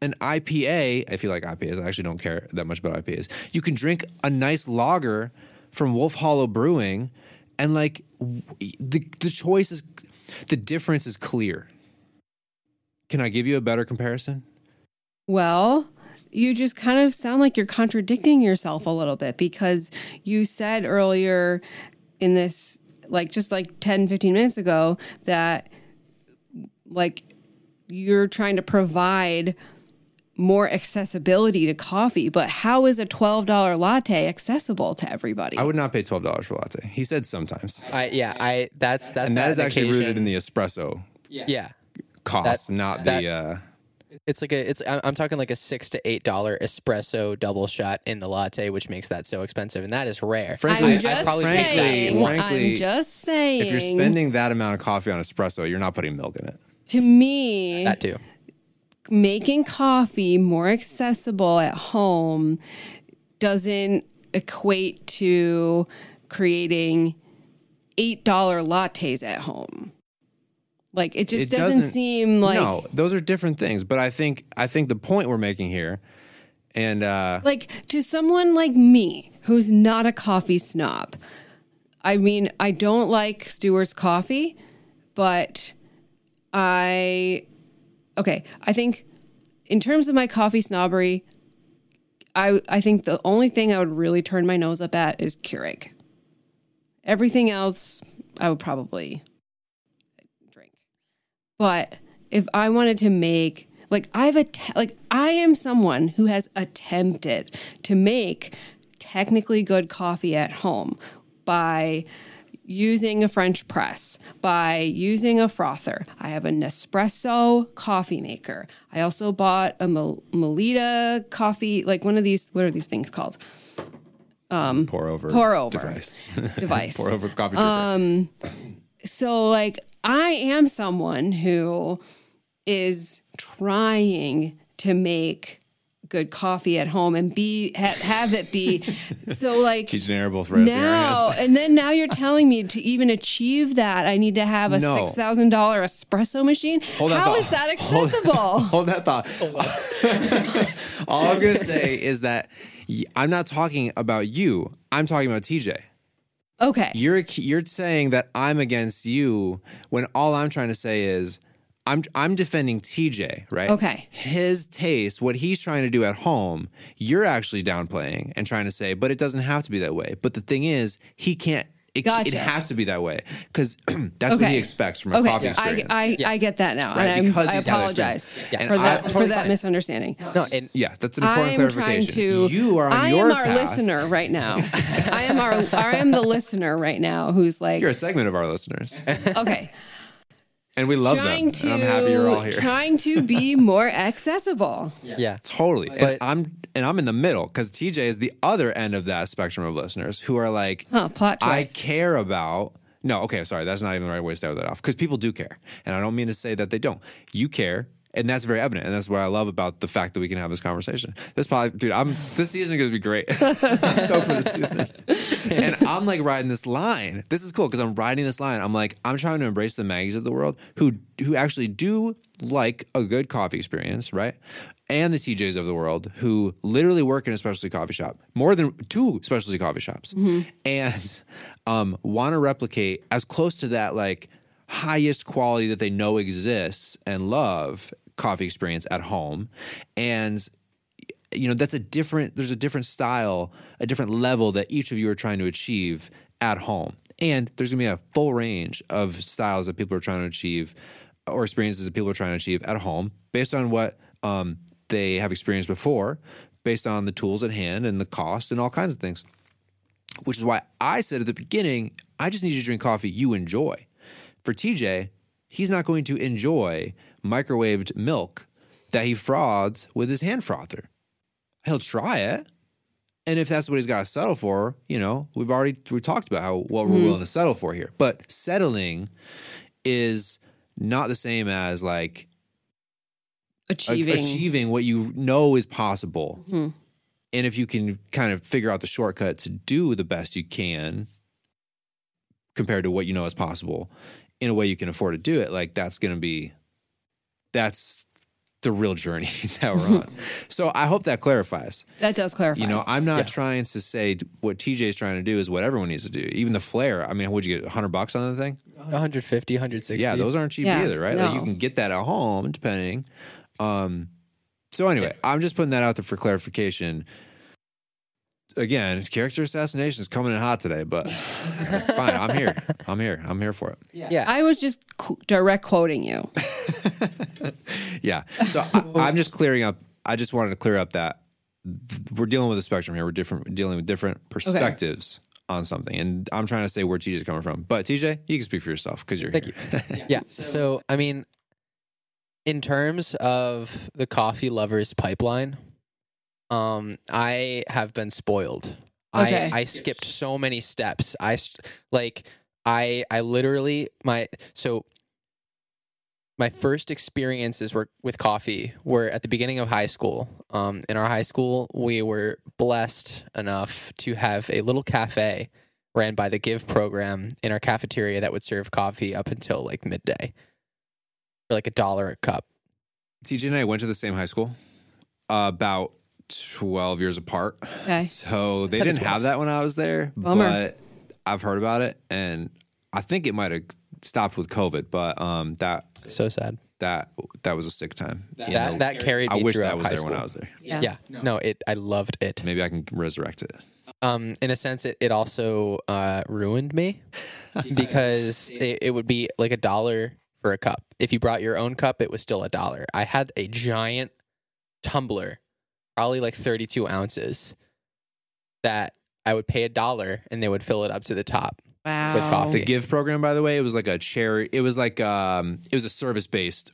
an IPA. I feel like IPAs. I actually don't care that much about IPAs. You can drink a nice lager from Wolf Hollow Brewing, and like the the choice is, the difference is clear. Can I give you a better comparison? Well, you just kind of sound like you're contradicting yourself a little bit because you said earlier in this, like just like 10, 15 minutes ago, that like you're trying to provide more accessibility to coffee. But how is a $12 latte accessible to everybody? I would not pay twelve dollars for a latte. He said sometimes, I yeah, I that's that's and that is not actually rooted in the espresso yeah. yeah. Cost, That- not that- the. Uh, It's like a it's I'm I'm talking like a six to eight dollar espresso double shot in the latte, which makes that so expensive, and that is rare. Frankly- I'm I- just probably frankly- saying. frankly, I'm just saying. if you're spending that amount of coffee on espresso, you're not putting milk in it. to me, that too. making coffee more accessible at home doesn't equate to creating $8 lattes at home. Like it just It doesn't, doesn't- seem like no, those are different things. But I think I think the point we're making here, and uh, like to someone like me who's not a coffee snob. I mean, I don't like Stewart's coffee, but I okay, I think in terms of my coffee snobbery, I I think the only thing I would really turn my nose up at is Keurig. Everything else I would probably. But if I wanted to make like I've att- like I am someone who has attempted to make technically good coffee at home by using a French press, by using a frother. I have a Nespresso coffee maker. I also bought a Mel- Melitta coffee, like one of these. What are these things called? Um, pour over, Pour over. device, Device. pour over coffee. dripper. so like I am someone who is trying to make good coffee at home and be ha- have it be so like Teach and both raising now hands. and then now you're telling me to even achieve that I need to have a No. six thousand dollar espresso machine. Hold that How thought. that accessible? Hold that thought. All I'm gonna say is that I'm not talking about you. I'm talking about TJ. Okay. You're you're saying that I'm against you when all I'm trying to say is I'm I'm defending TJ, right? Okay. His taste, what he's trying to do at home, you're actually downplaying and trying to say, but it doesn't have to be that way. But the thing is, he can't. It, Gotcha. it has to be that way because that's what he expects from a Okay, coffee I, experience. I, I get that now, Right, and I'm, because I he's apologize. Yeah. for that I- for that fine. misunderstanding. No, and yeah, that's an important I'm trying clarification. to. you are on I your am our path. listener right now. I am our. I am the listener right now who's like, You're a segment of our listeners, okay, and we love them. trying And to I'm happy you're all here. trying to be more accessible. yeah. Totally. and I'm and I'm in the middle because TJ is the other end of that spectrum of listeners who are like, Huh, plot I care about. No, okay, sorry, that's not even the right way to start that off because people do care, and I don't mean to say that they don't. You care, and that's very evident, and that's what I love about the fact that we can have this conversation. This probably, dude, I'm this season is going to be great. I'm stoked for this season, and I'm like riding this line. This is cool because I'm riding this line. I'm like, I'm trying to embrace the Maggies of the world who who actually do like a good coffee experience, right? And the TJs of the world who literally work in a specialty coffee shop, more than two specialty coffee shops, and um, want to replicate as close to that like highest quality that they know exists and love coffee experience at home. And you know that's a different there's a different style a different level that each of you are trying to achieve at home. And there's going to be a full range of styles that people are trying to achieve or experiences that people are trying to achieve at home based on what um, they have experienced before based on the tools at hand and the cost and all kinds of things. Which is why i said at the beginning i just need you to drink coffee you enjoy for tj he's not going to enjoy microwaved milk that he frauds with his hand frother he'll try it. And if that's what he's got to settle for, you know, we've already we talked about how what we're mm-hmm. willing to settle for here. But settling is not the same as like a- Achieving. achieving what you know is possible. Mm-hmm. And if you can kind of figure out the shortcut to do the best you can compared to what you know is possible in a way you can afford to do it, like that's going to be that's the real journey that we're on. so I hope that clarifies. that does clarify. You know, I'm not trying to say what TJ is trying to do is what everyone needs to do. Even the Flair. I mean, would you get 100 bucks on the thing? 150, 160. Yeah, those aren't cheap Yeah, either, right? Like you can get that at home, depending. Um, so anyway, I'm just putting that out there for clarification. Again, character assassination is coming in hot today, but it's fine. I'm here. I'm here. I'm here for it. Yeah. I was just qu- direct quoting you. Yeah. So I, I'm just clearing up. I just wanted to clear up that th- we're dealing with a spectrum here. We're different. We're dealing with different perspectives on something, and I'm trying to say where TJ is coming from. But TJ, you can speak for yourself because you're Thank here. yeah. So, I mean, in terms of the coffee lovers pipeline, um, I have been spoiled. Okay. I I skipped so many steps. I s- like I I literally my so my first experiences were with coffee were at the beginning of high school. Um, in our high school, we were blessed enough to have a little cafe ran by the Give program in our cafeteria that would serve coffee up until like midday for like a dollar a cup. TJ and I went to the same high school, uh, about 12 years apart. Okay. So they didn't have that when I was there, Bummer. but I've heard about it, and I think it might have stopped with COVID. But um, that So sad. that that was a sick time. You That know, that carried I me I wish throughout that was high there school. when I was there. Yeah. Yeah. No, it I loved it. Maybe I can resurrect it. Um, in a sense, it, it also uh, ruined me because it, it would be like a dollar for a cup. If you brought your own cup, it was still a dollar. I had a giant tumbler, probably like 32 ounces, that I would pay a dollar and they would fill it up to the top. Wow. With coffee. The Give program, by the way, it was like a charity. It was like um, it was a service based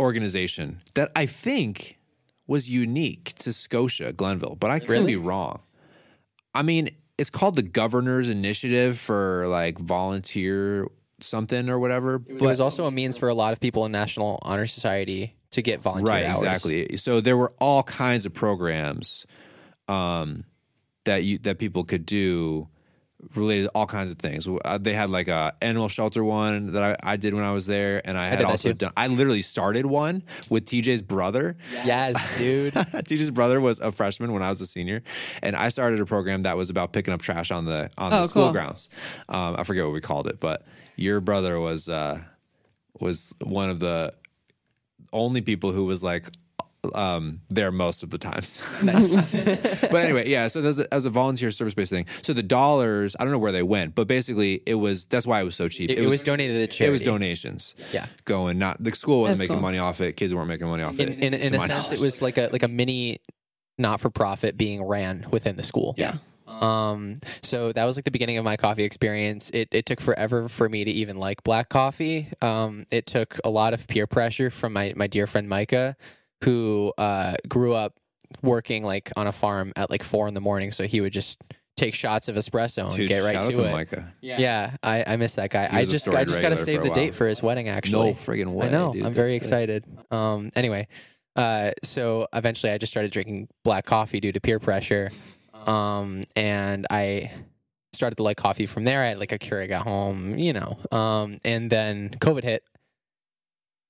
organization that I think was unique to Scotia, Glenville, but I could Really? be wrong. I mean, it's called the Governor's Initiative for like volunteer something or whatever. It But was also a means for a lot of people in National Honor Society to get volunteer right hours. exactly so there were all kinds of programs um, that you that people could do related to all kinds of things Uh, they had like a animal shelter one that I, I did when i was there and i had also done i literally started one with tj's brother Yes, dude. TJ's brother was a freshman when I was a senior, and I started a program that was about picking up trash on the on Oh, the school cool. grounds. Um, I forget what we called it, but your brother was uh, was one of the only people who was like um, there most of the times. but anyway, yeah. So there's a, as a volunteer service based thing. So the dollars, I don't know where they went, but basically it was. That's why it was so cheap. It, it was donated to charity. It was donations. Yeah. going. Not the school wasn't That's making cool. money off it. Kids weren't making money off In, it. in, in to a sense, knowledge. it was like a like a mini not for profit being ran within the school. Yeah. Um, so that was like the beginning of my coffee experience. It it took forever for me to even like black coffee. Um, it took a lot of peer pressure from my my dear friend Micah, who uh grew up working like on a farm at like four in the morning. So he would just take shots of espresso and Dude, get right shout out to, to it. Micah. Yeah, I, I miss that guy. I just I just gotta save the date for his wedding. Actually, No friggin' way. I know. dude. I'm very That's sick. excited. Um, anyway, uh, so eventually I just started drinking black coffee due to peer pressure. Um, and I started to like coffee from there. I had like a Keurig at home, you know. Um, and then COVID hit.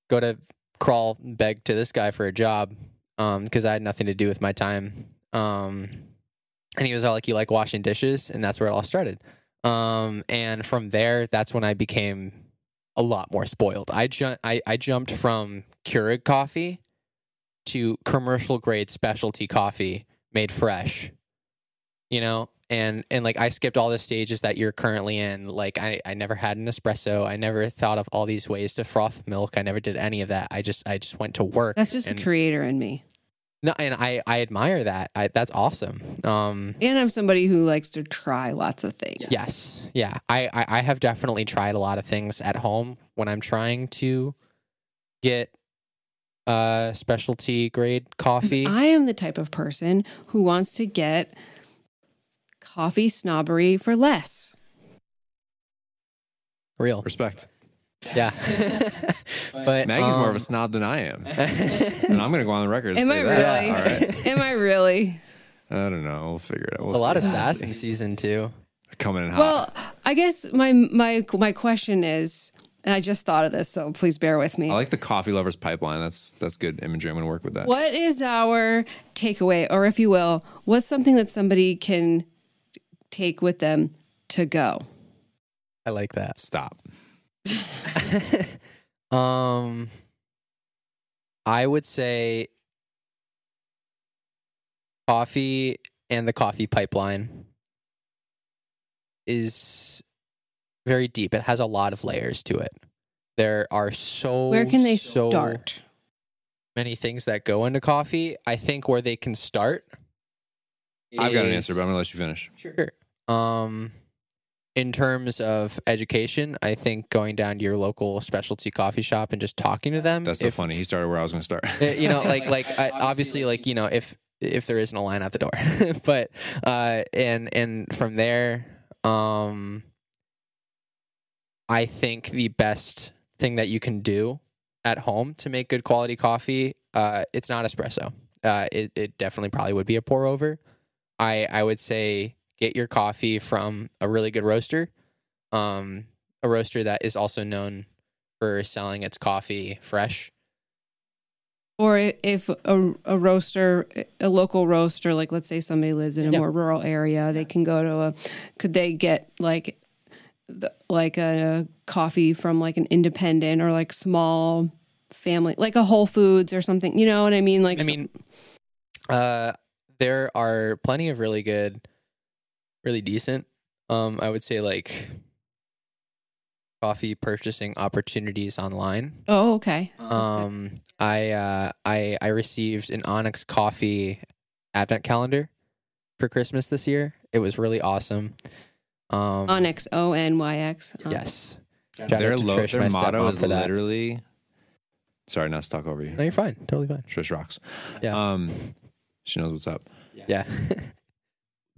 Go to crawl, beg to this guy for a job um, because I had nothing to do with my time. Um, and he was all like, "You like washing dishes," and that's where it all started. Um, and from there, that's when I became a lot more spoiled. I ju- I, I jumped from Keurig coffee to commercial grade specialty coffee made fresh. You know, and and like I skipped all the stages that you're currently in. Like I, I never had an espresso. I never thought of all these ways to froth milk. I never did any of that. I just I just went to work. That's just and, the creator in me. no, and I I admire that. I, that's awesome. Um, And I'm somebody who likes to try lots of things. Yes. Yeah. I, I, I have definitely tried a lot of things at home when I'm trying to get uh specialty grade coffee. I am the type of person who wants to get coffee snobbery for less. Real. Respect. Yeah. but Maggie's more of um, a snob than I am, and I'm going to go on the record. And Am say I that. really? All right. Am I really? I don't know. We'll figure it out. We'll a lot of sass in season two. coming in hot. Well, I guess my my my question is, and I just thought of this, so please bear with me. I like the coffee lovers pipeline. That's that's good imagery. I'm going to work with that. What is our takeaway, or if you will, what's something that somebody can take with them to go? I like that. Stop. Um I would say coffee and the coffee pipeline is very deep. It has a lot of layers to it. There are so Where can they so start? many things that go into coffee. I think where they can start. I've got an is- answer, but I'm going to let you finish. Sure. Um, in terms of education, I think going down to your local specialty coffee shop and just talking to them. That's so if- funny. He started where I was going to start. uh, you know, like like I, obviously, like you know, if if there isn't a line out the door, but uh, and and from there, um, I think the best thing that you can do at home to make good quality coffee, uh, it's not espresso. Uh, it it definitely probably would be a pour over. I I would say get your coffee from a really good roaster, um, a roaster that is also known for selling its coffee fresh. Or if a, a roaster, a local roaster, like let's say somebody lives in a Yeah. more rural area, they can go to a. Could they get like, the, like a, coffee from like an independent or like small family, like a Whole Foods or something? You know what I mean? Like, I mean, uh, there are plenty of really good, really decent. Um, I would say like coffee purchasing opportunities online. oh, okay. Um, I uh, I I received an Onyx Coffee advent calendar for Christmas this year. It was really awesome. Um, Onyx, O N Y X. Oh. yes. Shout out their to lo- Trish, their my motto stepmom, is for that. literally. Sorry, not to talk over you. No, you're fine. Totally fine. Trish rocks. Yeah. Um, she knows what's up. Yeah.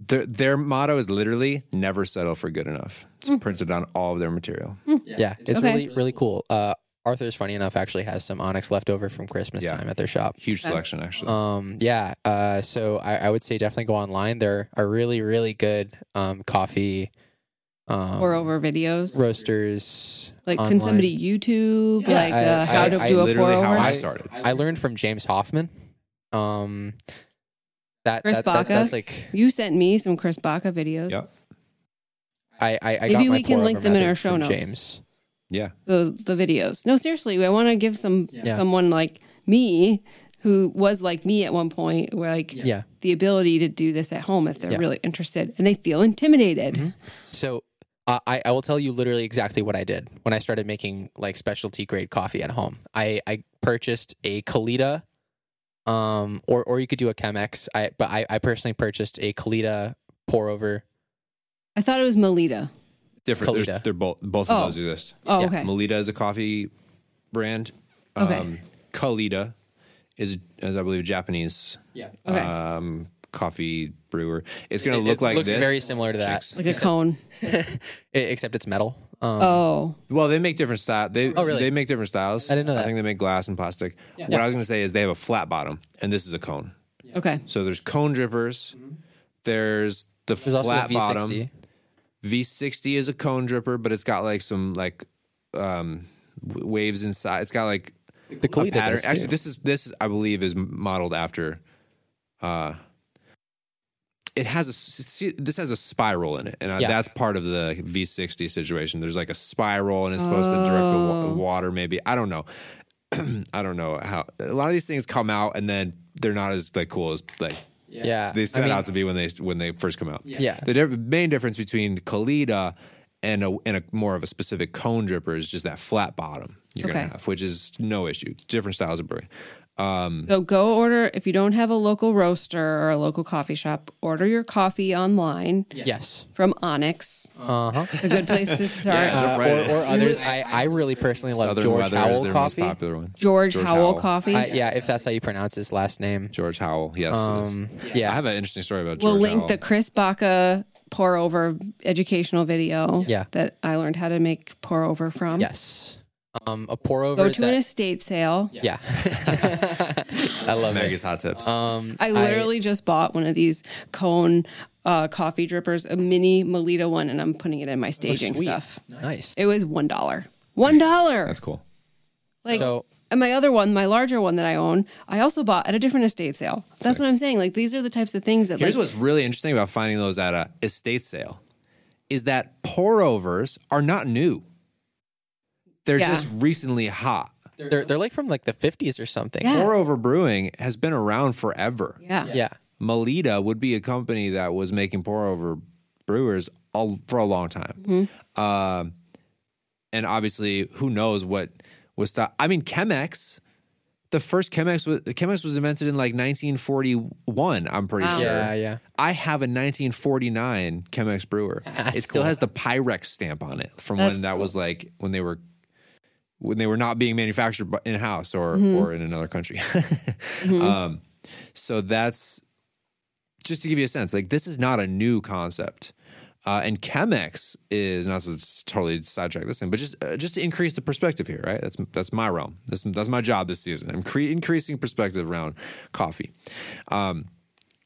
Their their motto is literally never settle for good enough. It's printed on all of their material. Yeah, it's Okay. really really cool. Uh, Arthur's funny enough actually has some Onyx left over from Christmas Yeah. time at their shop. Huge selection, actually. Um, yeah. Uh, so I, I would say definitely go online. There are really, really good um, coffee um, Pour over videos. roasters. Like, can somebody YouTube Yeah, like I- uh, how I- to I do a pour literally how over? I started. I learned from James Hoffmann. Um, that, Chris that, that- Baca? that's like You sent me some Chris Baca videos. Yep. I I, I Maybe got we can link them in our show notes. James. Yeah. The the videos. No, seriously, I want to give some Yeah. someone like me who was like me at one point, where like Yeah. the ability to do this at home if they're Yeah. really interested and they feel intimidated. So uh, I I will tell you literally exactly what I did when I started making like specialty grade coffee at home. I I purchased a Kalita, um, or or you could do a Chemex. I but I I personally purchased a Kalita pour over. I thought it was Melitta. Different. There's- Kalita. They're both both Oh. of those exist. Oh, Yeah. okay. Melitta is a coffee brand. Okay. Kalita is, is I believe, a Japanese Yeah. Okay. um, coffee brewer. It's going It- to look it like looks this. very similar to that. Chicks. Like a cone. Except it's metal. Um, Oh. Well, they make different style. They Oh, really? they make different styles. I didn't know that. I think they make glass and plastic. What Yeah. I was going to say is they have a flat bottom, and this is a cone. Okay. So there's cone drippers. There's the There's also flat the V60. bottom. V60 is a cone dripper, but it's got like some like um, w- waves inside. It's got like The a pattern. Actually, this is this is, I believe is modeled after. Uh, it has a see, this has a spiral in it, and I, Yeah. that's part of the V60 situation. There's like a spiral, and it's supposed to direct the wa- Oh. water. Maybe I don't know. I don't know how a lot of these things come out, and then they're not as like cool as like Yeah. they I mean, out to be when they when they first come out. Yeah. The diff- main difference between Kalita and a and a more of a specific cone dripper is just that flat bottom you're Okay. gonna have, which is no issue. Different styles of brewing. So go order if you don't have a local roaster or a local coffee shop, order your coffee online Yes. from Onyx. Uh huh. It's a good place to start. Yeah, Uh, Right. or, or others. I, I really personally love Southern George Weather is Howell their coffee. most popular one. George, George Howell, Howell. Coffee. I, yeah, if that's how you pronounce his last name. George Howell, yes. it is. Um, I have an interesting story about George. we'll George link Howell. the Chris Baca pour over educational video Yeah. that I learned how to make pour over from. Yes. Um, a pour over. Go to an estate sale. yeah. I love Maggie's it. hot tips. Um, I literally just bought one of these cone uh, coffee drippers, a mini Melitta one, and I'm putting it in my staging Oh, stuff. nice. It was one dollar. One dollar. That's cool. Like So- and my other one, my larger one that I own, I also bought at a different estate sale. That's what I'm saying. Like these are the types of things that Here's like what's really interesting about finding those at a estate sale is that pour overs are not new. They're Yeah. just recently hot. They're they're like from like the 50s or something. Yeah. Pour over brewing has been around forever. yeah. Yeah. Melitta would be a company that was making pour over brewers all, for a long time. Um, and obviously, who knows what was stop? I mean, Chemex. The first Chemex was Chemex was invented in like 1941. I'm pretty Wow. sure. Yeah, yeah. I have a 1949 Chemex brewer. That's it still cool. has the Pyrex stamp on it from That's when that cool. was like when they were when they were not being manufactured in house or Mm-hmm. or in another country. um, so that's just to give you a sense. Like this is not a new concept. Uh, and Chemex is not to totally sidetrack this thing, but just uh, just to increase the perspective here, right? That's that's my realm. That's that's my job this season. I'm cre- increasing perspective around coffee. Um,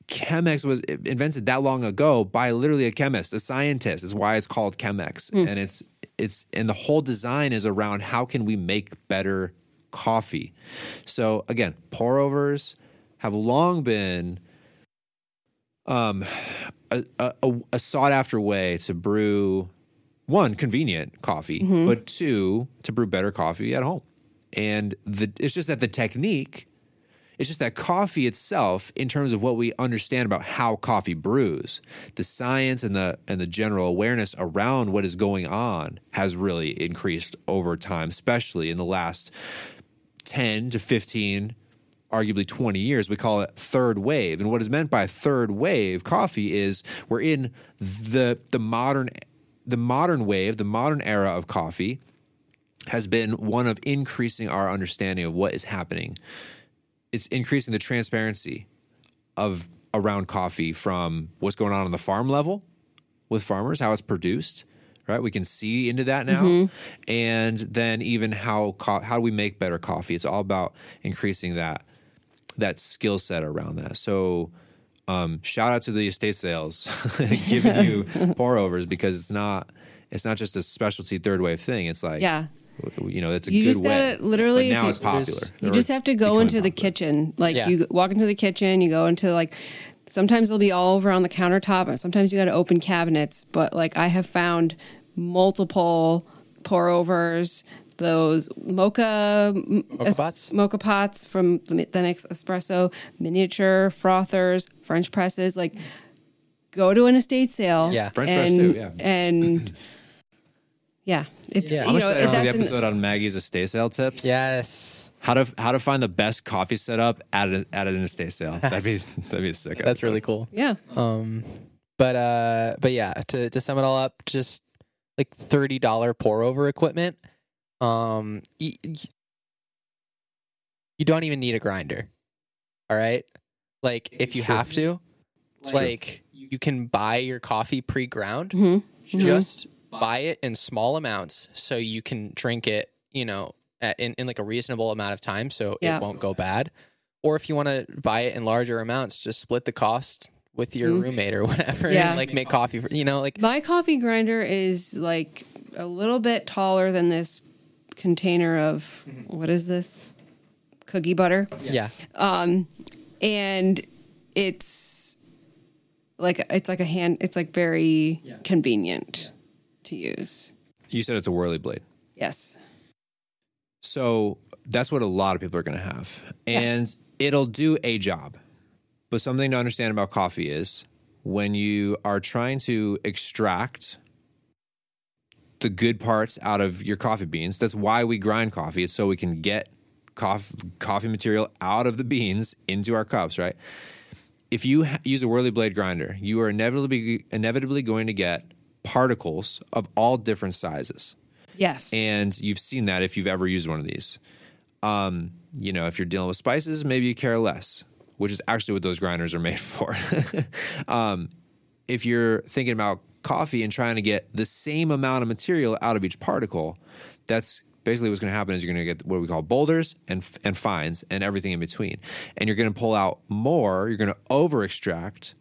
Chemex was invented that long ago by literally a chemist, a scientist. Is why it's called Chemex, and it's it's and the whole design is around how can we make better coffee. So again, pour overs have long been um, a, a, a- a sought after way to brew one convenient coffee, but two to brew better coffee at home. And the it's just that the technique it's just that coffee itself, in terms of what we understand about how coffee brews, the science and the and the general awareness around what is going on has really increased over time, especially in the last 10 to 15, arguably 20 years. We call it third wave. And what is meant by third wave coffee is we're in the the modern the modern wave, the modern era of coffee has been one of increasing our understanding of what is happening it's increasing the transparency of around coffee from what's going on on the farm level with farmers, how it's produced, right? We can see into that now, Mm-hmm. and then even how co- how do we make better coffee? It's all about increasing that that skill set around that. So. Um, shout out to the estate sales giving you pour overs because it's not it's not just a specialty third wave thing. It's like Yeah. You know, it's a You good just gotta literally- But now it's you- popular. You or just have to go into the popular. kitchen. Like Yeah. you walk into the kitchen, you go into like sometimes they'll be all over on the countertop and sometimes you got to open cabinets, but like I have found multiple pour overs, those mocha moka pots? moka pots from the Mi- mix espresso, miniature frothers, French presses, like go to an estate sale. Yeah. French press too, yeah. And yeah, if Yeah. you I'm know, excited if for the that's an- episode on Maggie's estate sale tips. Yes. How to how to find the best coffee setup at a, at an estate sale. That'd be that'd be a sick. That's episode. really cool. yeah. Um, but uh, but yeah, to to sum it all up, just like thirty dollar pour over equipment. Um, y- y- you don't even need a grinder. All right, like if you have to, like you can buy your coffee pre ground. Mhm. Just buy it in small amounts so you can drink it. You know, at, in in like a reasonable amount of time, so Yeah. it won't go bad. Or if you want to buy it in larger amounts, just split the cost with your roommate or whatever, Yeah. and like make coffee. For, you know, like My coffee grinder is like a little bit taller than this container of what is this? Cookie butter. yeah, Um And it's like it's like a hand it's like very convenient to use. You said it's a whirly blade. Yes. So that's what a lot of people are going to have. And it'll do a job. But something to understand about coffee is when you are trying to extract the good parts out of your coffee beans, that's why we grind coffee. It's so we can get coffee, coffee material out of the beans into our cups, right? If you ha- use a whirly blade grinder, you are inevitably inevitably going to get particles of all different sizes Yes. and you've seen that if you've ever used one of these. Um, you know, if you're dealing with spices, maybe you care less, which is actually what those grinders are made for. um, if you're thinking about coffee and trying to get the same amount of material out of each particle, that's basically what's going to happen is you're going to get what we call boulders and and fines and everything in between, and you're going to pull out more. You're going to over extract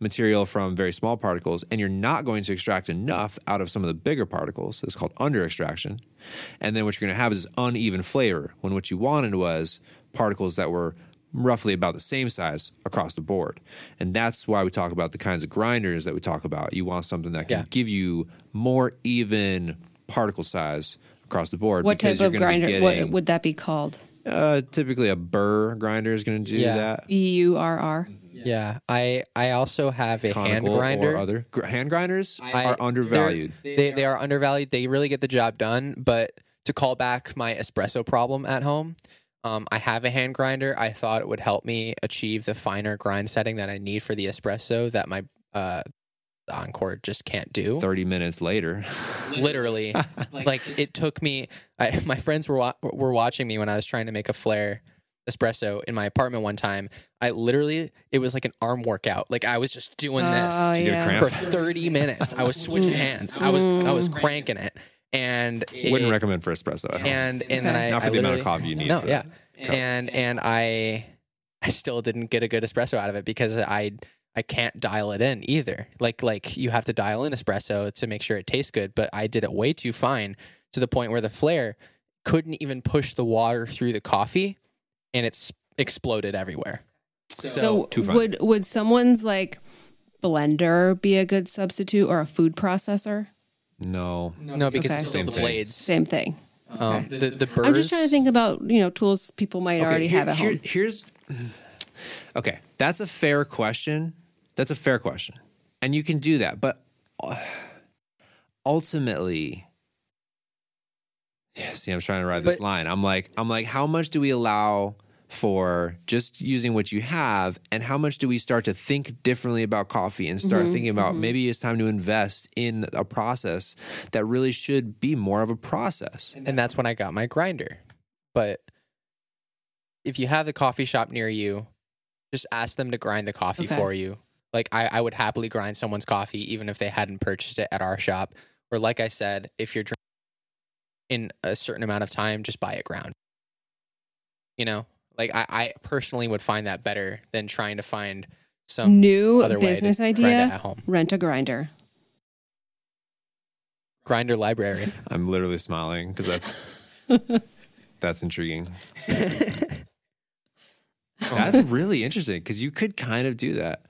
material from very small particles, and you're not going to extract enough out of some of the bigger particles. It's called under extraction. And then what you're going to have is this uneven flavor when what you wanted was particles that were roughly about the same size across the board. And that's why we talk about the kinds of grinders that we talk about. You want something that can Yeah. give you more even particle size across the board. what type of you're grinder what would that be called? uh, typically a burr grinder is going to do Yeah. that. E U R R. yeah. I I also have a hand grinder. or other Gr- hand grinders I- are undervalued. They're- They they are undervalued. They really get the job done. But to call back my espresso problem at home, um, I have a hand grinder. I thought it would help me achieve the finer grind setting that I need for the espresso that my uh, Encore just can't do. 30 minutes later. Literally, like it took me. I, my friends were wa- were watching me when I was trying to make a Flair espresso in my apartment one time. I literally, it was like an arm workout. Like I was just doing Oh, this you get a yeah. for 30 minutes. I was switching hands. I was I was mm. cranking it, and it, Wouldn't recommend for espresso at home. and and then Okay. I Not for I the amount of coffee you need No, yeah, that and and I I still didn't get a good espresso out of it because I I can't dial it in either. Like like you have to dial in espresso to make sure it tastes good, but I did it way too fine to the point where the Flair couldn't even push the water through the coffee, and it's exploded everywhere. So, So would would someone's like blender be a good substitute or a food processor? no. no, because Okay. it's still Same the thing. blades. Same thing. Um, the the burrs. I'm just trying to think about you know tools people might already here- have at here- home. Here's okay. That's a fair question. That's a fair question, and you can do that. But uh, ultimately, yeah. See, I'm trying to ride this But- line. I'm like, I'm like, how much do we allow for just using what you have, and how much do we start to think differently about coffee and start mm-hmm, thinking about mm-hmm. maybe it's time to invest in a process that really should be more of a process. and that's when I got my grinder. But if you have the coffee shop near you, just ask them to grind the coffee Okay. for you. Like I, I would happily grind someone's coffee even if they hadn't purchased it at our shop. or like I said, if you're drinking in a certain amount of time, just buy it ground. You know, like I, I personally would find that better than trying to find some New other way to business idea at home. rent a grinder. Grinder library. I'm literally smiling because that's that's intriguing. That's really interesting because you could kind of do that,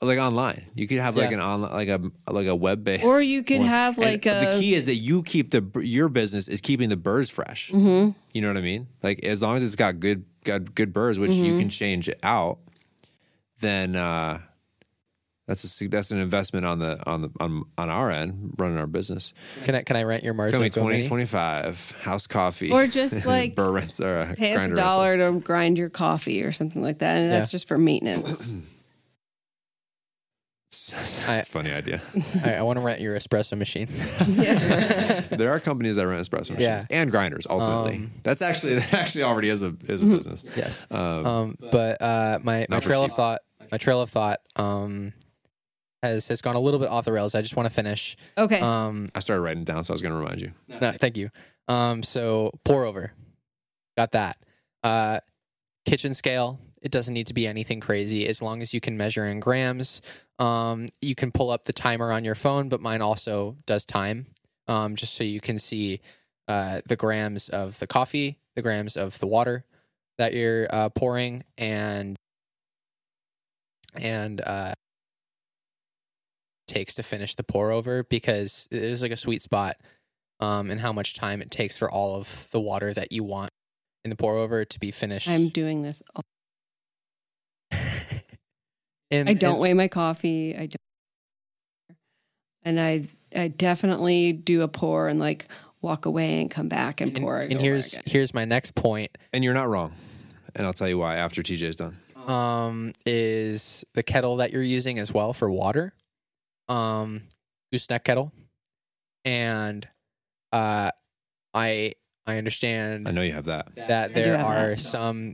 like online. You could have like Yeah. an online, like a like a web based, Or you could have like a. the key is that you keep the your business is keeping the burrs fresh. Mhm. You know what I mean? Like as long as it's got good got good burrs, which you Mhm. can change it out, then uh, that's a sig- that's an investment on the on the on on our end running our business. Can I can I rent your Mars? Coming Eco 20, Mini? 25, house coffee, Or just, like, burr rents or uh, Pay us a grinder rental. dollar to grind your coffee or something like that. And that's Yeah. just for maintenance. That's I- a funny idea. I, I want to rent your espresso machine. there are companies that rent espresso machines Yeah. and grinders. Ultimately, Um, that's actually that actually already is a is a Mm-hmm. business. yes. Um, Um, but uh, my my Not for trail of thought, my trail of thought, um, has has gone a little bit off the rails. I just want to finish. Okay. Um, I started writing down, so I was going to remind you. no, thank you. Um, so pour over, got that. Uh, kitchen scale. It doesn't need to be anything crazy as long as you can measure in grams. Um, you can pull up the timer on your phone, but mine also does time. Um, just so you can see uh, the grams of the coffee, the grams of the water that you're uh, pouring, and and uh, takes to finish the pour over because it is like a sweet spot um, and how much time it takes for all of the water that you want in the pour over to be finished. I'm doing this. all- and, I don't and- weigh my coffee. I don't. And I I definitely do a pour and like walk away and come back and, and, pour. and over here's again. here's my next point. And you're not wrong. And I'll tell you why after TJ's done. Um, is the kettle that you're using as well for water, um, gooseneck kettle, and uh, I I understand I know you have that. that I there are that. some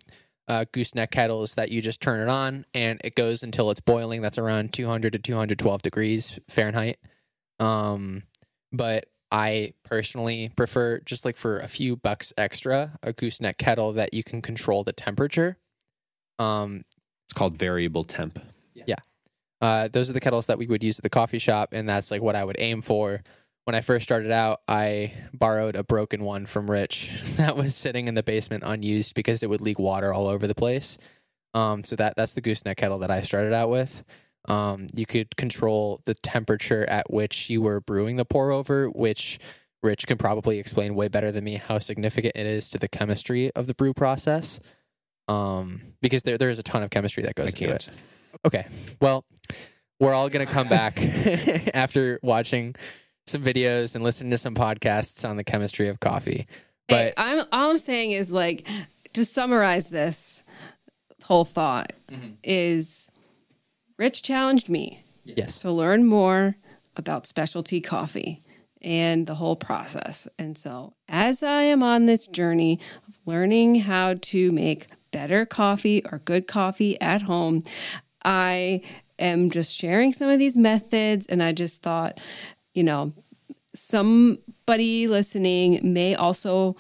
uh, gooseneck kettles that you just turn it on and it goes until it's boiling. That's around 200 to 212 degrees Fahrenheit. Um, but I personally prefer just like for a few bucks extra, a gooseneck kettle that you can control the temperature. Um, It's called variable temp. Yeah. Uh, those are the kettles that we would use at the coffee shop, and that's like what I would aim for. When I first started out, I borrowed a broken one from Rich that was sitting in the basement unused because it would leak water all over the place. Um, so that that's the gooseneck kettle that I started out with. Um, you could control the temperature at which you were brewing the pour over, which Rich can probably explain way better than me how significant it is to the chemistry of the brew process. Um, because there there is a ton of chemistry that goes I into it. can't. Okay. Well, we're all going to come back after watching some videos and listening to some podcasts on the chemistry of coffee. Hey, But I'm all I'm saying is like to summarize this whole thought mm-hmm. is Rich challenged me yes. to learn more about specialty coffee and the whole process. And so, as I am on this journey of learning how to make better coffee or good coffee at home, I am just sharing some of these methods. And I just thought, you know, somebody listening may also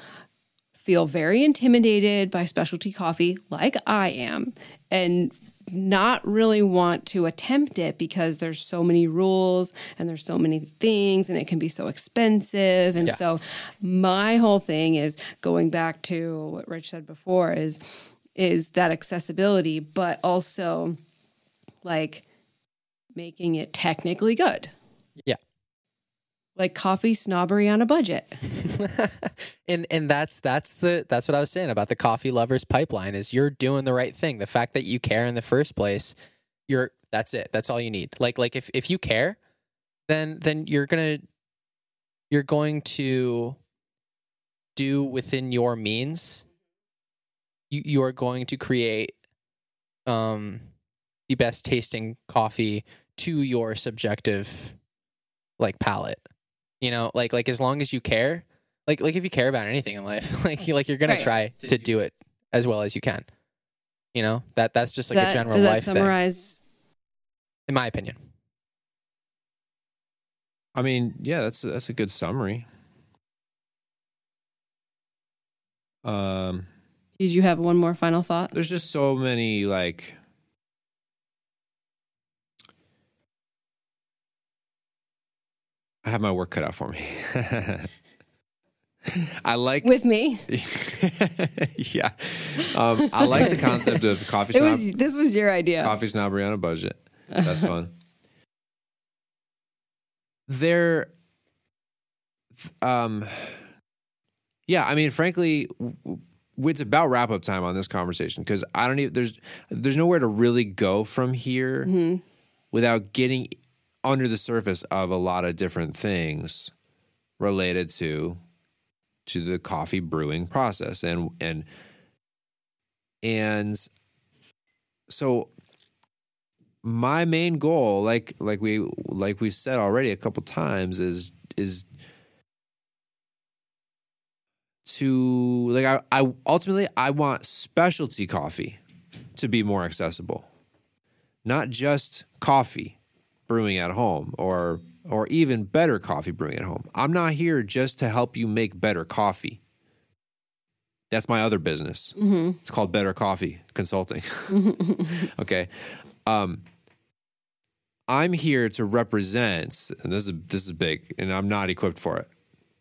feel very intimidated by specialty coffee like I am and not really want to attempt it because there's so many rules and there's so many things and it can be so expensive and Yeah. so my whole thing is going back to what Rich said before is is that accessibility but also like making it technically good Yeah. Like coffee snobbery on a budget and and that's that's the that's what I was saying about the coffee lovers pipeline is you're doing the right thing. The fact that you care in the first place, you're that's it. That's all you need. Like like if if you care, then then you're going to you're going to do within your means. You you are going to create um the best tasting coffee to your subjective like palate. You know, like like as long as you care, like like if you care about anything in life, like you like you're gonna Right. try to do it as well as you can. You know that that's just like That- a general does that life thing, summarize in my opinion. I mean, yeah, that's that's a good summary. Um, Did you have one more final thought? there's just so many like I have my work cut out for me. I like With me, yeah. Um, I like the concept of coffee snob, was. This was your idea. coffee snobbery on a budget. That's fun. There, um, yeah. I mean, frankly, it's about wrap up time on this conversation because I don't even there's there's nowhere to really go from here Mhm. without getting under the surface of a lot of different things related to to the coffee brewing process and and and so my main goal like like we like we said already a couple times is is to like I, I ultimately I want specialty coffee to be more accessible. Not just coffee brewing at home or or even better coffee brewing at home. I'm not here just to help you make better coffee. That's my other business. Mhm. It's called Better Coffee Consulting. okay. Um I'm here to represent and this is this is big and I'm not equipped for it.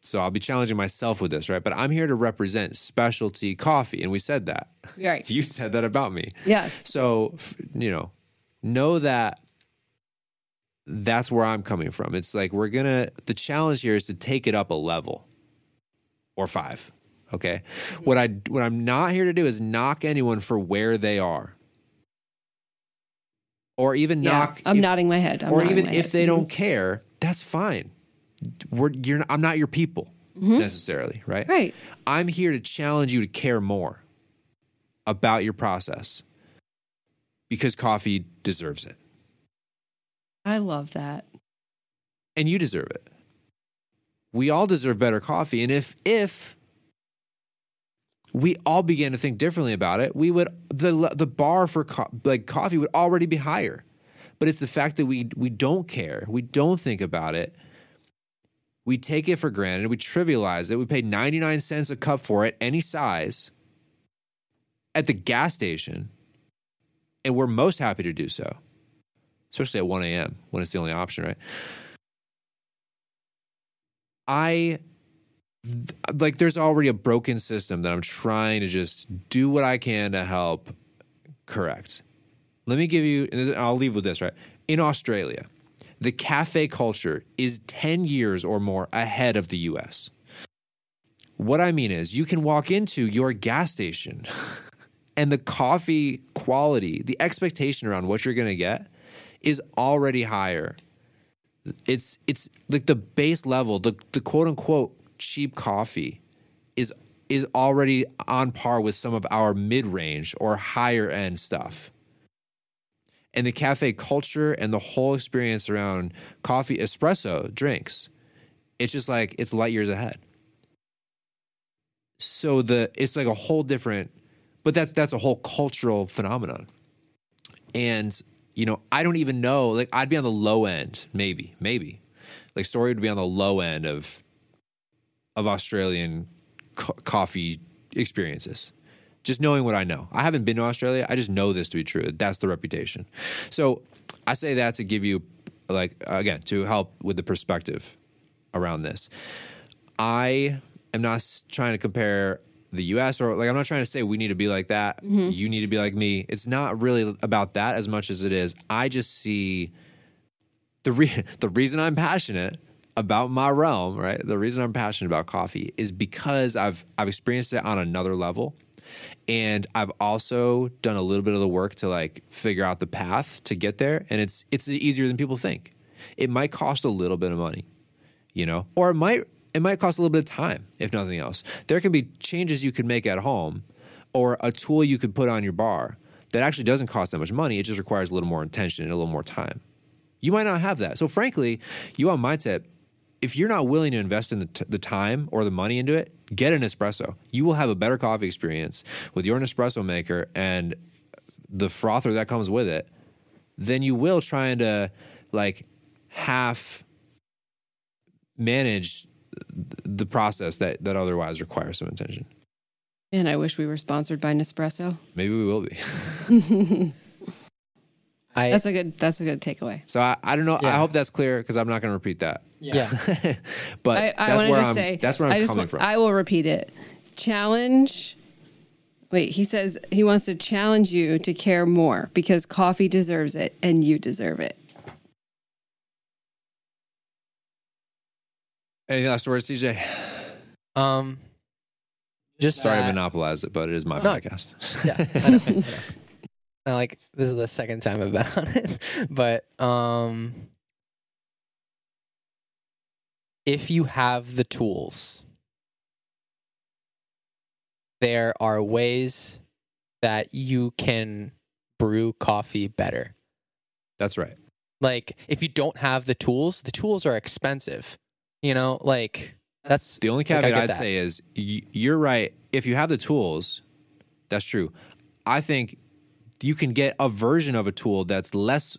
So I'll be challenging myself with this, right? But I'm here to represent specialty coffee and we said that. Right. You said that about me. Yes. So, you know, know that that's where I'm coming from. It's like we're going to, the challenge here is to take it up a level or five. Okay. What I, what I'm not here to do is knock anyone for where they are or even Yeah. knock, I'm if- nodding my head. I'm or even if head. they don't mm-hmm. care, that's fine. We're, you're, I'm not your people mm-hmm. necessarily, right? Right. I'm here to challenge you to care more about your process because coffee deserves it I love that. and you deserve it. We all deserve better coffee and if if we all began to think differently about it, we would the the bar for co- like coffee would already be higher. But it's the fact that we we don't care. We don't think about it. We take it for granted. We trivialize it. We pay 99 cents a cup for it, any size, at the gas station. And we're most happy to do so, especially at 1 a.m. when it's the only option, right? I like, there's already a broken system that I'm trying to just do what I can to help correct. Let me give you, and I'll leave with this, right? In Australia, the cafe culture is 10 years or more ahead of the US. What I mean is, you can walk into your gas station and the coffee quality, the expectation around what you're going to get is already higher. It's it's like the base level, the the quote unquote cheap coffee is is already on par with some of our mid-range or higher end stuff. And the cafe culture and the whole experience around coffee espresso drinks it's just like it's light years ahead. So the it's like a whole different but that's that's a whole cultural phenomenon. And you know i don't even know like i'd be on the low end maybe maybe like story would be on the low end of of australian co- coffee experiences just knowing what I know. I haven't been to Australia. I just know this to be true. That's the reputation. So I say that to give you, like, again, to help with the perspective around this. I am not trying to compare the US or like, I'm not trying to say we need to be like that. Mm-hmm. You need to be like me. It's not really about that as much as it is. I just see the re- the reason I'm passionate about my realm, right? The reason I'm passionate about coffee is because I've I've experienced it on another level. And I've also done a little bit of the work to like figure out the path to get there. And it's it's easier than people think. It might cost a little bit of money, you know, or it might it might cost a little bit of time, if nothing else. There can be changes you could make at home or a tool you could put on your bar that actually doesn't cost that much money. It just requires a little more intention and a little more time. You might not have that. So, frankly, you on my tip, if you're not willing to invest in the, t- the time or the money into it, get a Nespresso. You will have a better coffee experience with your Nespresso maker and the frother that comes with it than you will trying to like half manage the process that that otherwise requires some attention. And I wish we were sponsored by Nespresso. Maybe we will be. I That's a good. That's a good takeaway. So I, I don't know. I hope that's clear because I'm not going to repeat that. yeah. but I, I that's to where just I'm. say that's where I'm I just coming want- from. I will repeat it. Challenge. Wait, he says he wants to challenge you to care more because coffee deserves it and you deserve it. Any last words, TJ? Um, just Sorry, I that- monopolized it, but it is my No. podcast. yeah, I know, I know. I like this is the second time I've been on it, but um, if you have the tools, there are ways that you can brew coffee better. That's right. Like if you don't have the tools, the tools are expensive. You know, like that's The only caveat get I'd that. say is you're right. If you have the tools, that's true. I think you can get a version of a tool that's less,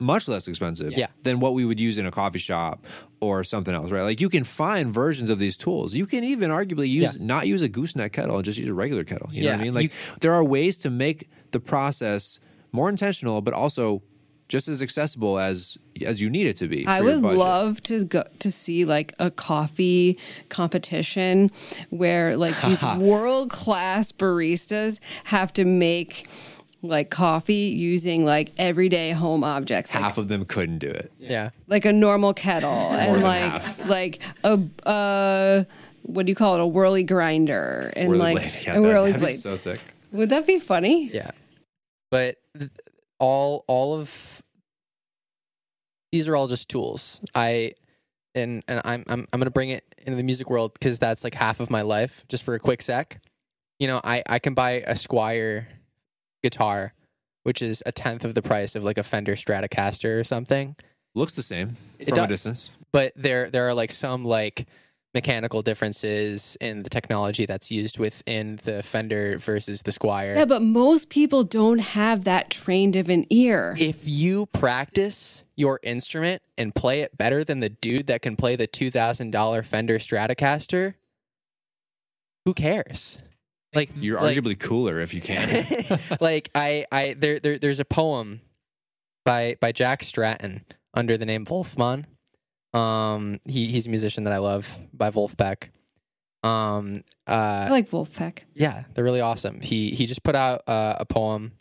much less expensive Yeah. than what we would use in a coffee shop or something else, right? Like you can find versions of these tools. You can even arguably use Yeah. not use a gooseneck kettle and just use a regular kettle. You know what I mean? Like there are ways to make the process more intentional, but also just as accessible as as you need it to be. I for your would budget. love to go to see like a coffee competition where like these world class baristas have to make like coffee using like everyday home objects, like, half of them couldn't do it. yeah. like a normal kettle and than like half. like a uh what do you call it a whirly grinder and Whirly like blade. Yeah, a that- whirly that'd be blade. so sick. Would that be funny? Yeah. But th- all all of these are all just tools. I and and I'm I'm I'm going to bring it into the music world cuz that's like half of my life just for a quick sec. You know, I I can buy a Squier guitar which is a tenth of the price of like a Fender Stratocaster or something. Looks the same It from a does. distance. But there there are like some like mechanical differences in the technology that's used within the Fender versus the Squier. Yeah, but most people don't have that trained of an ear. if you practice your instrument and play it better than the dude that can play the $2000 Fender Stratocaster, who cares? Like You're like, arguably cooler if you can. like I I there, there there's a poem by by Jack Stratton under the name Wolfman. Um he he's a musician that I love by Vulfpeck. Um uh I like Vulfpeck. yeah, they're really awesome. He he just put out uh, a poem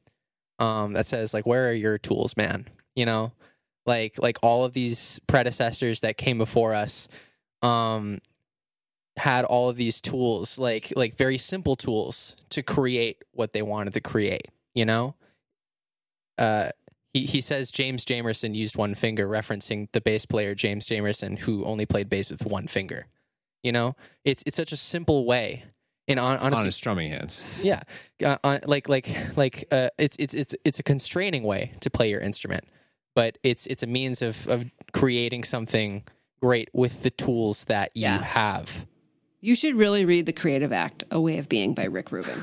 um, that says like, "Where are your tools, man?" You know, like like all of these predecessors that came before us, um, had all of these tools, like like very simple tools to create what they wanted to create. You know, uh, he he says James Jamerson used one finger, referencing the bass player James Jamerson, who only played bass with one finger. You know, it's it's such a simple way. And hon- honestly, on his strumming hands. yeah, uh, uh, like like like uh, it's it's it's it's a constraining way to play your instrument, but it's it's a means of of creating something great with the tools that you Yeah. have. You should really read The Creative Act, A Way of Being by Rick Rubin.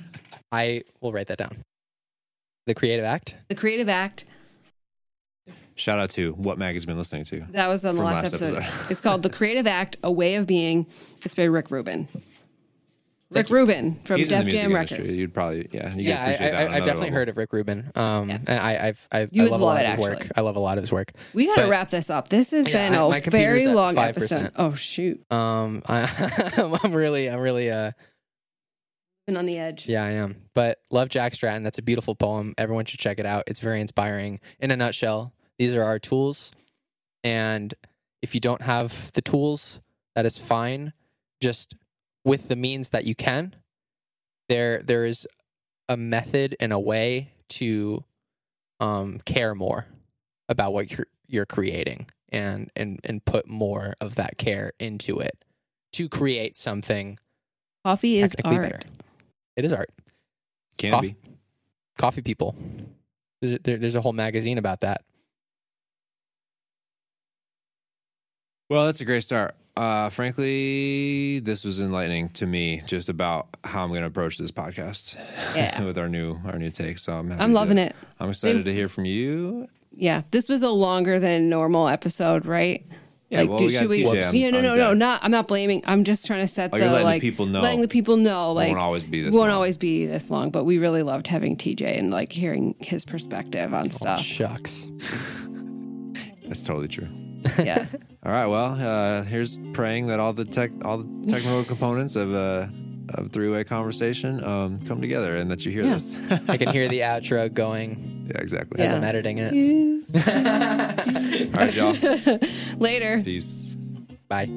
I will write that down. The Creative Act. the Creative Act, Shout out to what mag has been listening to. that was on the last, last episode. episode. it's called The Creative Act, A Way of Being. It's by Rick Rubin. Rick Rubin from He's in Def the music Jam industry. Records. You'd probably yeah. You Yeah, I, appreciate that. I, on I've definitely level. heard of Rick Rubin. Um, Yeah. and I, I've I, You I would love a lot it, of his work. I love a lot of his work. We got to wrap this up. This has Yeah, been I- a very long 5%. episode. Oh shoot, Um, I, I'm really I'm really uh been on the edge. Yeah, I am. But love Jack Stratton. That's a beautiful poem. Everyone should check it out. It's very inspiring. In a nutshell, these are our tools. And if you don't have the tools, that is fine. Just with the means that you can, there there is a method and a way to um, care more about what you're you're creating and and and put more of that care into it to create something Coffee is art. better. It is art. Can Coffee. be. Coffee people. There's a, there, there's a whole magazine about that. Well, that's a great start. Uh, frankly, this was enlightening to me just about how I'm going to approach this podcast. Yeah. with our new our new take. So I'm happy I'm to- loving it. I'm excited to hear from you. Yeah, this was a longer than normal episode, right? Yeah, well, do, we got should we? TJ on- yeah, no, on no, no, deck. not. I'm not blaming. I'm just trying to set Oh, the you're letting the like people know. letting the people know like won't always be this won't long. always be this long. But we really loved having TJ and like hearing his perspective on stuff. Shucks. That's totally true. yeah, All right. Well, uh, here's praying that all the tech, all the technical components of a of three way conversation um, come together, and that you hear Yeah. this. I can hear the outro going yeah, exactly. as Yeah. I'm editing it. All right, y'all. later. Peace. Bye.